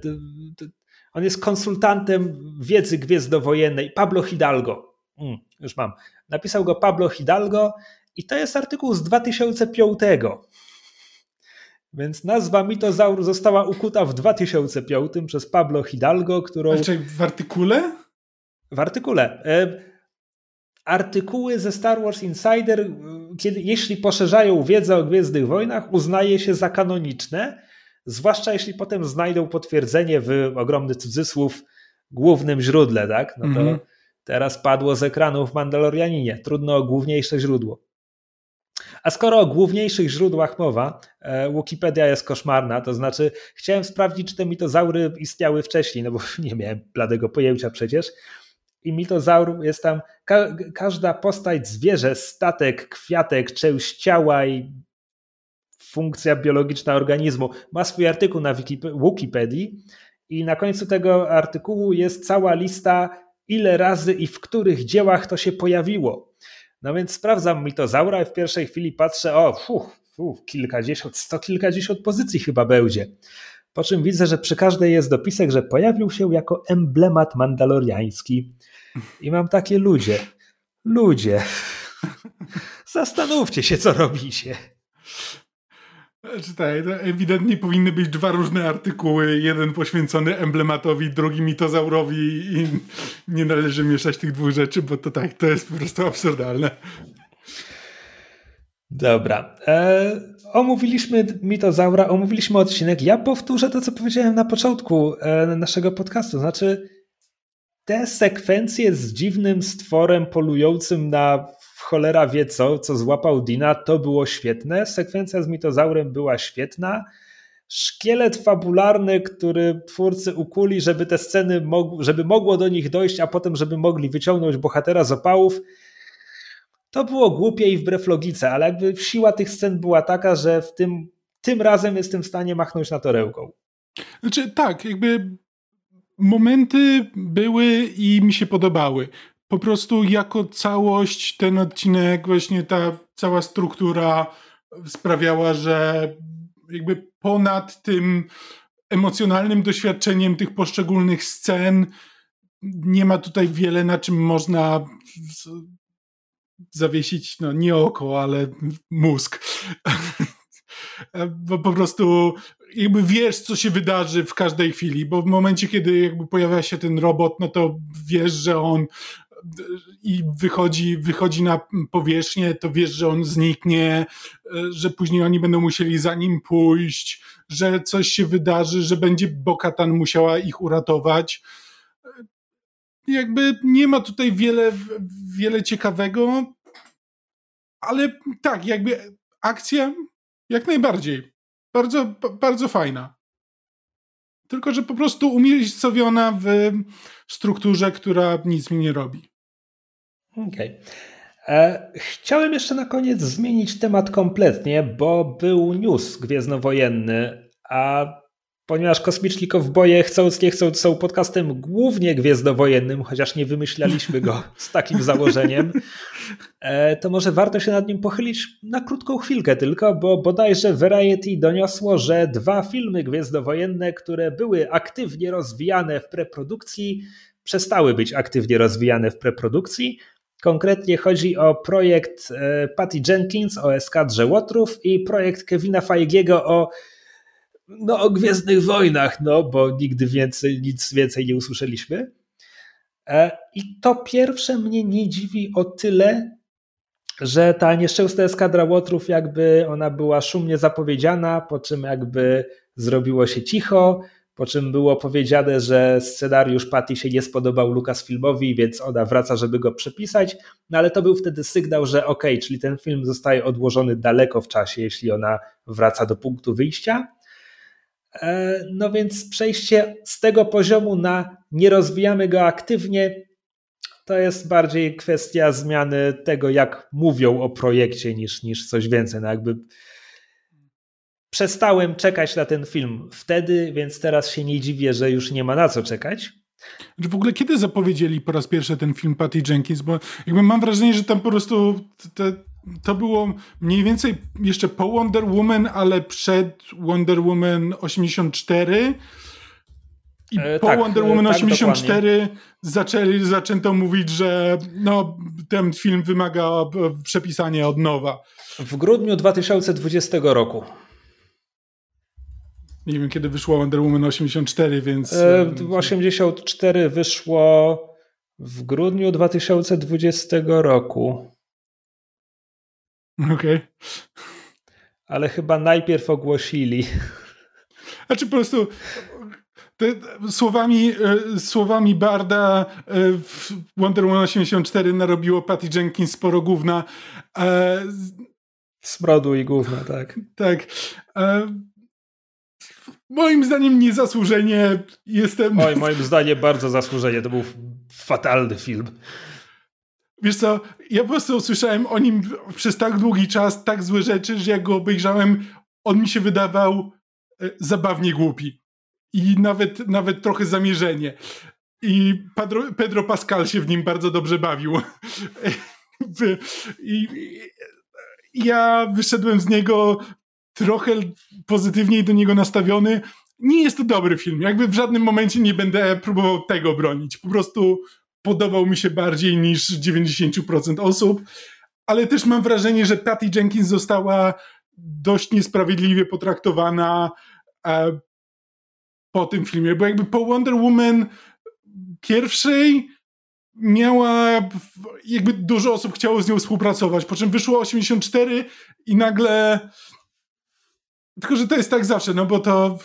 on jest konsultantem wiedzy gwiezdnowojennej. Pablo Hidalgo. Mm, już mam. Napisał go Pablo Hidalgo i to jest artykuł z 2005. Więc nazwa mitozaur została ukuta w 2005 przez Pablo Hidalgo, którą. Znaczy w artykule? W artykule. E, artykuły ze Star Wars Insider, e, kiedy, jeśli poszerzają wiedzę o Gwiezdnych Wojnach, uznaje się za kanoniczne, zwłaszcza jeśli potem znajdą potwierdzenie w ogromny cudzysłów głównym źródle, tak? No to mm -hmm. teraz padło z ekranu w Mandalorianinie. Trudno o główniejsze źródło. A skoro o główniejszych źródłach mowa, e, Wikipedia jest koszmarna, to znaczy chciałem sprawdzić, czy te mitozaury istniały wcześniej, no bo <laughs> nie miałem bladego pojęcia przecież. I mitozaur jest tam, ka każda postać, zwierzę, statek, kwiatek, część ciała i funkcja biologiczna organizmu ma swój artykuł na Wikipedii i na końcu tego artykułu jest cała lista, ile razy i w których dziełach to się pojawiło. No więc sprawdzam mitozaura i w pierwszej chwili patrzę, o, fuh, fuh, kilkadziesiąt, sto kilkadziesiąt pozycji chyba będzie. Po czym widzę, że przy każdej jest dopisek, że pojawił się jako emblemat mandaloriański. I mam takie ludzie, ludzie, <laughs> zastanówcie się, co robicie. Czytaj, to ewidentnie powinny być dwa różne artykuły. Jeden poświęcony emblematowi, drugi mitozaurowi i nie należy mieszać tych dwóch rzeczy, bo to tak, to jest po prostu absurdalne. Dobra. E, omówiliśmy mitozaura, omówiliśmy odcinek. Ja powtórzę to, co powiedziałem na początku e, naszego podcastu. Znaczy, te sekwencje z dziwnym stworem polującym na cholera wie co, co złapał Dina, to było świetne. Sekwencja z mitozaurem była świetna. Szkielet fabularny, który twórcy ukuli, żeby te sceny, mog żeby mogło do nich dojść, a potem, żeby mogli wyciągnąć bohatera z opałów. To było głupie i wbrew logice, ale jakby siła tych scen była taka, że w tym, tym razem jestem w stanie machnąć na torełką. Znaczy tak, jakby momenty były i mi się podobały po prostu jako całość ten odcinek, właśnie ta cała struktura sprawiała, że jakby ponad tym emocjonalnym doświadczeniem tych poszczególnych scen nie ma tutaj wiele na czym można zawiesić, no nie oko, ale mózg. <laughs> bo po prostu jakby wiesz, co się wydarzy w każdej chwili, bo w momencie, kiedy jakby pojawia się ten robot, no to wiesz, że on i wychodzi, wychodzi na powierzchnię, to wiesz, że on zniknie, że później oni będą musieli za nim pójść, że coś się wydarzy, że będzie Bokatan musiała ich uratować. Jakby nie ma tutaj wiele, wiele ciekawego, ale tak, jakby akcja jak najbardziej. Bardzo, bardzo fajna. Tylko że po prostu umiejscowiona w strukturze, która nic mi nie robi. Okej. Okay. E, chciałem jeszcze na koniec zmienić temat kompletnie, bo był news gwiezdnowojenny, a ponieważ kosmiczni kowboje chcąc nie chcąc są podcastem głównie gwiezdnowojennym, chociaż nie wymyślaliśmy go <laughs> z takim założeniem, e, to może warto się nad nim pochylić na krótką chwilkę tylko, bo bodajże Variety doniosło, że dwa filmy gwiezdnowojenne, które były aktywnie rozwijane w preprodukcji, przestały być aktywnie rozwijane w preprodukcji, Konkretnie chodzi o projekt e, Patty Jenkins o eskadrze Łotrów i projekt Kevina Feigiego o, no, o Gwiezdnych Wojnach, no bo nigdy więcej, nic więcej nie usłyszeliśmy. E, I to pierwsze mnie nie dziwi o tyle, że ta nieszczęsna eskadra Łotrów jakby ona była szumnie zapowiedziana, po czym jakby zrobiło się cicho, po czym było powiedziane, że scenariusz Patty się nie spodobał Lucasfilmowi, więc ona wraca, żeby go przepisać, no ale to był wtedy sygnał, że ok, czyli ten film zostaje odłożony daleko w czasie, jeśli ona wraca do punktu wyjścia. E, no więc przejście z tego poziomu na nie rozwijamy go aktywnie, to jest bardziej kwestia zmiany tego, jak mówią o projekcie, niż, niż coś więcej. No jakby przestałem czekać na ten film wtedy, więc teraz się nie dziwię, że już nie ma na co czekać. W ogóle kiedy zapowiedzieli po raz pierwszy ten film Patty Jenkins? Bo jakby mam wrażenie, że tam po prostu te, to było mniej więcej jeszcze po Wonder Woman, ale przed Wonder Woman 84. I e, po tak, Wonder Woman tak, 84 zaczęli, zaczęto mówić, że no, ten film wymaga przepisania od nowa. W grudniu 2020 roku. Nie wiem, kiedy wyszło Wonder Woman 84, więc... E, 84 wyszło w grudniu 2020 roku. Okej. Okay. Ale chyba najpierw ogłosili. Znaczy po prostu te, słowami, e, słowami Barda e, Wonder Woman 84 narobiło Patty Jenkins sporo gówna. E, Smrodu i gówna, tak. Tak. E, moim zdaniem niezasłużenie jestem... Oj, moim zdaniem bardzo zasłużenie. To był fatalny film. Wiesz co, ja po prostu usłyszałem o nim przez tak długi czas tak złe rzeczy, że jak go obejrzałem, on mi się wydawał e, zabawnie głupi. I nawet, nawet trochę zamierzenie. I Pedro, Pedro Pascal się w nim bardzo dobrze bawił. <laughs> I, ja wyszedłem z niego trochę pozytywniej do niego nastawiony. Nie jest to dobry film. Jakby w żadnym momencie nie będę próbował tego bronić. Po prostu podobał mi się bardziej niż 90% osób, ale też mam wrażenie, że Patty Jenkins została dość niesprawiedliwie potraktowana e, po tym filmie, bo jakby po Wonder Woman pierwszej miała, jakby dużo osób chciało z nią współpracować, po czym wyszło 84 i nagle tylko, że to jest tak zawsze, no bo to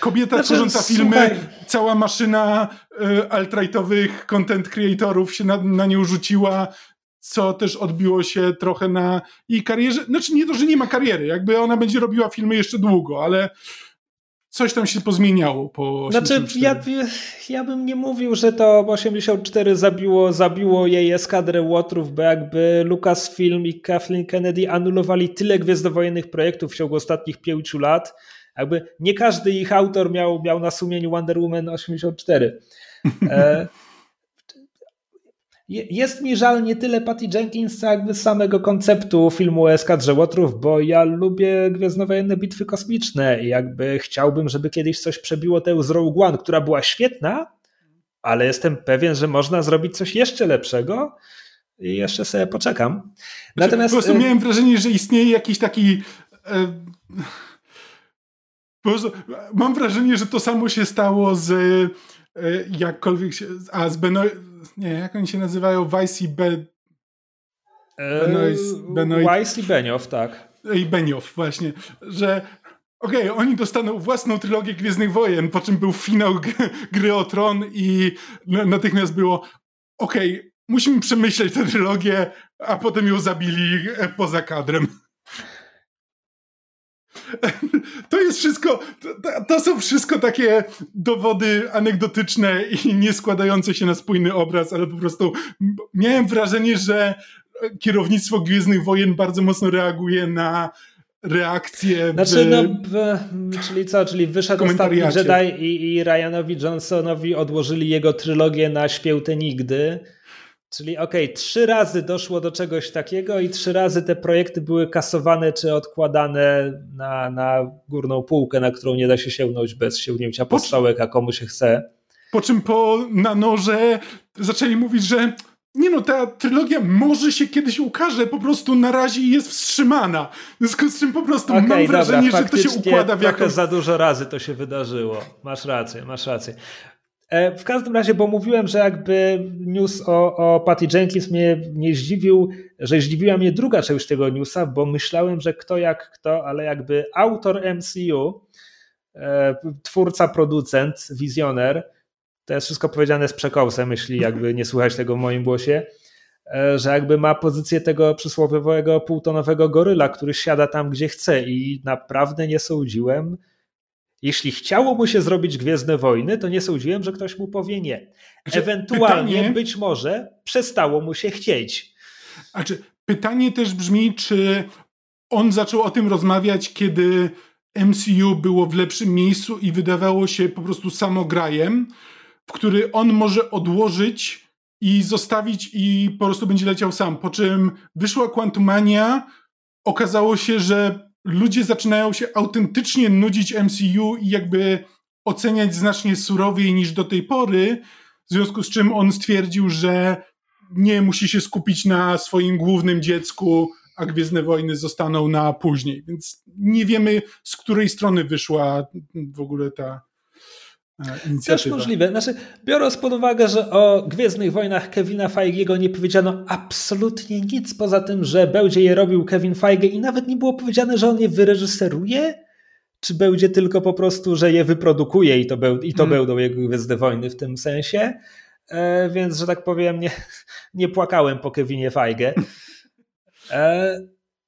kobieta znaczy, tworząca filmy, słuchaj. cała maszyna y, alt-rightowych content creatorów się na, na nią rzuciła, co też odbiło się trochę na jej karierze. Znaczy nie to, że nie ma kariery, jakby ona będzie robiła filmy jeszcze długo, ale coś tam się pozmieniało po 84. Znaczy, ja, ja bym nie mówił, że to 84 zabiło, zabiło jej eskadrę Łotrów, bo jakby Lucasfilm i Kathleen Kennedy anulowali tyle gwiezdnowojennych projektów w ciągu ostatnich pięciu lat. Jakby nie każdy ich autor miał, miał na sumieniu Wonder Woman 84. E, jest mi żal nie tyle Patty Jenkins, co jakby samego konceptu filmu eskadrze Łotrów, bo ja lubię gwiezdnowojenne bitwy kosmiczne i jakby chciałbym, żeby kiedyś coś przebiło tę z Rogue One, która była świetna, ale jestem pewien, że można zrobić coś jeszcze lepszego i jeszcze sobie poczekam. Znaczy, Natomiast... Po prostu y- miałem wrażenie, że istnieje jakiś taki... E, po prostu mam wrażenie, że to samo się stało z E, jakkolwiek się, a z Benoit, nie, jak oni się nazywają, Vice i Be, Benoit. Weiss i Benioff, tak. I Benioff, właśnie, że okej, okay, oni dostaną własną trylogię Gwiezdnych Wojen, po czym był finał gry o Tron i natychmiast było okej, okay, musimy przemyśleć tę trylogię, a potem ją zabili e, poza kadrem. <laughs> To jest wszystko, to, to, są wszystko takie dowody anegdotyczne i nie składające się na spójny obraz, ale po prostu miałem wrażenie, że kierownictwo Gwiezdnych Wojen bardzo mocno reaguje na reakcje. Znaczy, no, czyli co? Czyli wyszedł ostatni Jedi i, i Ryanowi Johnsonowi odłożyli jego trylogię na śpiełte nigdy. Czyli okej, okay, trzy razy doszło do czegoś takiego i trzy razy te projekty były kasowane czy odkładane na, na górną półkę, na którą nie da się sięgnąć bez sięgnięcia podstałek, a komu się chce. Po czym po na noże zaczęli mówić, że nie no, ta trylogia może się kiedyś ukaże, po prostu na razie jest wstrzymana. W związku z czym po prostu okay, mam wrażenie, dobra, że to się układa w jakąś... za dużo razy to się wydarzyło. Masz rację, masz rację. E, w każdym razie, bo mówiłem, że jakby news o, o Patty Jenkins mnie nie zdziwił, że zdziwiła mnie druga część tego newsa, bo myślałem, że kto jak kto, ale jakby autor MCU, e, twórca, producent, wizjoner, to jest wszystko powiedziane z przekąsem, jeśli jakby nie słuchać tego w moim głosie, e, że jakby ma pozycję tego przysłowiowego półtonowego goryla, który siada tam, gdzie chce i naprawdę nie sądziłem, jeśli chciało mu się zrobić Gwiezdne Wojny, to nie sądziłem, że ktoś mu powie nie. Ewentualnie pytanie, być może przestało mu się chcieć. Znaczy, pytanie też brzmi, czy on zaczął o tym rozmawiać, kiedy MCU było w lepszym miejscu i wydawało się po prostu samograjem, w który on może odłożyć i zostawić i po prostu będzie leciał sam. Po czym wyszła Quantumania, okazało się, że ludzie zaczynają się autentycznie nudzić MCU i jakby oceniać znacznie surowiej niż do tej pory, w związku z czym on stwierdził, że nie musi się skupić na swoim głównym dziecku, a Gwiezdne Wojny zostaną na później. Więc nie wiemy, z której strony wyszła w ogóle ta inicjatywa. Też możliwe. Znaczy, biorąc pod uwagę, że o Gwiezdnych Wojnach Kevina Feige'ego nie powiedziano absolutnie nic poza tym, że będzie je robił Kevin Feige i nawet nie było powiedziane, że on je wyreżyseruje, czy będzie tylko po prostu, że je wyprodukuje i to, be, i to hmm. będą jego Gwiezdne Wojny w tym sensie. E, więc, że tak powiem, nie, nie płakałem po Kevinie Feige. E,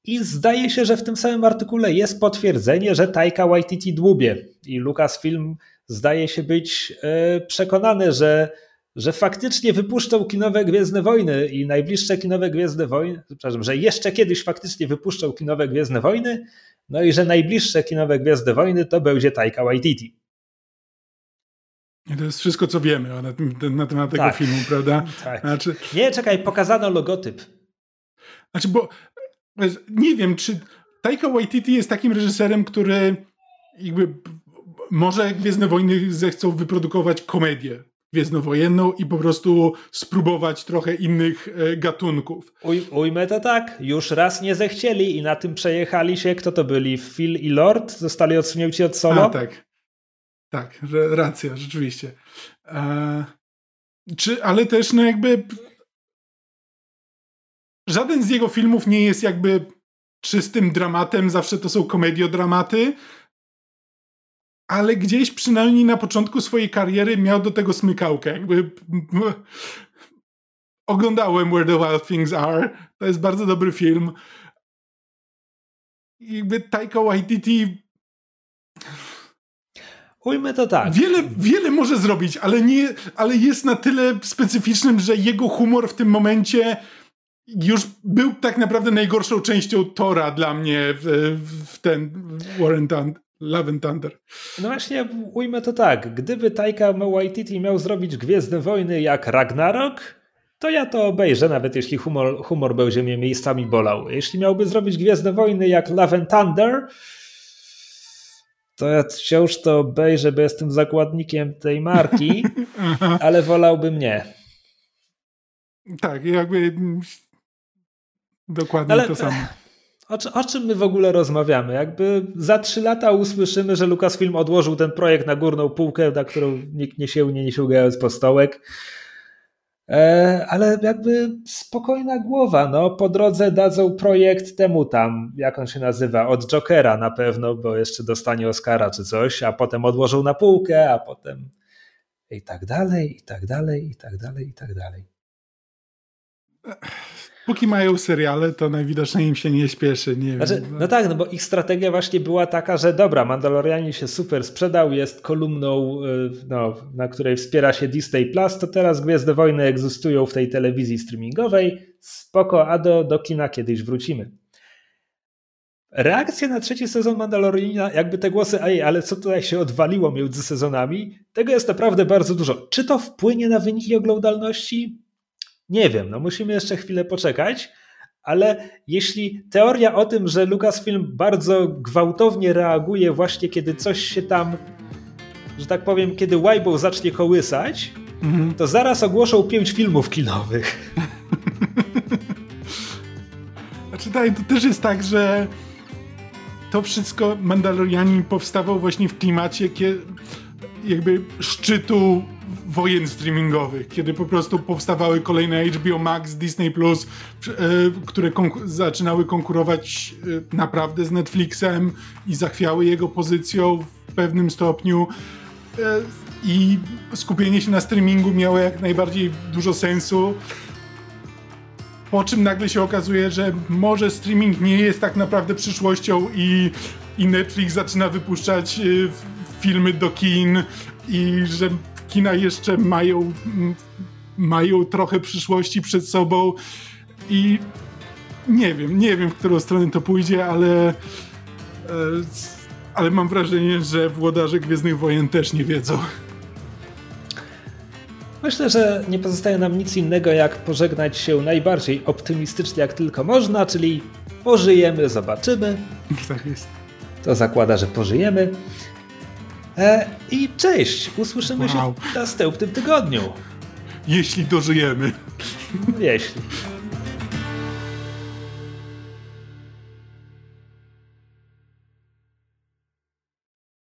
I zdaje się, że w tym samym artykule jest potwierdzenie, że Taika Waititi dłubie i Lucasfilm zdaje się być e, przekonany, że, że faktycznie wypuszczą kinowe Gwiezdne Wojny i najbliższe kinowe Gwiezdne Wojny, przepraszam, że jeszcze kiedyś faktycznie wypuszczą kinowe Gwiezdne Wojny, no i że najbliższe kinowe Gwiezdne Wojny to będzie Taika Waititi. I to jest wszystko, co wiemy na, na temat tego tak. filmu, prawda? <laughs> Tak. Znaczy... Nie, czekaj, pokazano logotyp. Znaczy, bo nie wiem, czy Taika Waititi jest takim reżyserem, który jakby może Gwiezdne Wojny zechcą wyprodukować komedię gwiezdnowojenną i po prostu spróbować trochę innych e, gatunków. Uj, ujmę to tak, już raz nie zechcieli i na tym przejechali się, kto to byli, Phil i Lord? Zostali odsunięci od solo? A, tak. Tak, że, racja, rzeczywiście. E, czy, ale też no jakby żaden z jego filmów nie jest jakby czystym dramatem, zawsze to są komediodramaty, ale gdzieś przynajmniej na początku swojej kariery miał do tego smykałkę. Jakby <laughs> oglądałem Where the Wild Things Are. To jest bardzo dobry film. I jakby Taika Waititi Ujmy to tak. Wiele, wiele może zrobić, ale, nie, ale jest na tyle specyficznym, że jego humor w tym momencie już był tak naprawdę najgorszą częścią Tora dla mnie w, w ten Warren Love and Thunder. No właśnie, ujmę to tak. Gdyby Taika Waititi miał zrobić Gwiezdne Wojny jak Ragnarok, to ja to obejrzę, nawet jeśli humor, humor będzie mnie miejscami bolał. Jeśli miałby zrobić Gwiezdne Wojny jak Love and Thunder, to ja wciąż to obejrzę, bo jestem zakładnikiem tej marki, <laughs> ale wolałbym nie. Tak, jakby dokładnie ale, to samo. <laughs> O, o, czym my w ogóle rozmawiamy? Jakby za trzy lata usłyszymy, że Lucasfilm odłożył ten projekt na górną półkę, na którą nikt nie sięgnie, nie sięgając po stołek. E, ale jakby spokojna głowa, no po drodze dadzą projekt temu tam, jak on się nazywa, od Jokera na pewno, bo jeszcze dostanie Oscara czy coś, a potem odłożą na półkę, a potem i tak dalej, i tak dalej, i tak dalej, i tak dalej. Póki mają seriale, to najwidoczniej im się nie śpieszy, nie znaczy, wiem. No tak, no bo ich strategia właśnie była taka, że dobra, Mandalorianin się super sprzedał, jest kolumną, y, no, na której wspiera się Disney Plus, to teraz Gwiezdne Wojny egzystują w tej telewizji streamingowej, spoko, a do, do kina kiedyś wrócimy. Reakcje na trzeci sezon Mandaloriana, jakby te głosy, ej, ale co tutaj się odwaliło między sezonami, tego jest naprawdę bardzo dużo. Czy to wpłynie na wyniki oglądalności? Nie wiem, no musimy jeszcze chwilę poczekać, ale jeśli teoria o tym, że Lucasfilm bardzo gwałtownie reaguje właśnie kiedy coś się tam, że tak powiem, kiedy Weibo zacznie kołysać, mhm. to zaraz ogłoszą pięć filmów kinowych. <laughs> Znaczy tak, to też jest tak, że to wszystko Mandalorianin powstawał właśnie w klimacie jakby szczytu wojen streamingowych, kiedy po prostu powstawały kolejne HBO Max, Disney Plus, e, które konku zaczynały konkurować e, naprawdę z Netflixem i zachwiały jego pozycją w pewnym stopniu. E, I skupienie się na streamingu miało jak najbardziej dużo sensu. Po czym nagle się okazuje, że może streaming nie jest tak naprawdę przyszłością i, i Netflix zaczyna wypuszczać filmy do kin i że kina jeszcze mają, mają trochę przyszłości przed sobą i nie wiem, nie wiem, w którą stronę to pójdzie, ale e, ale mam wrażenie, że włodarze Gwiezdnych Wojen też nie wiedzą. Myślę, że nie pozostaje nam nic innego, jak pożegnać się najbardziej optymistycznie, jak tylko można, czyli pożyjemy, zobaczymy. Tak jest. To zakłada, że pożyjemy. E, I cześć, usłyszymy wow. się w następnym tygodniu. Jeśli dożyjemy. Jeśli.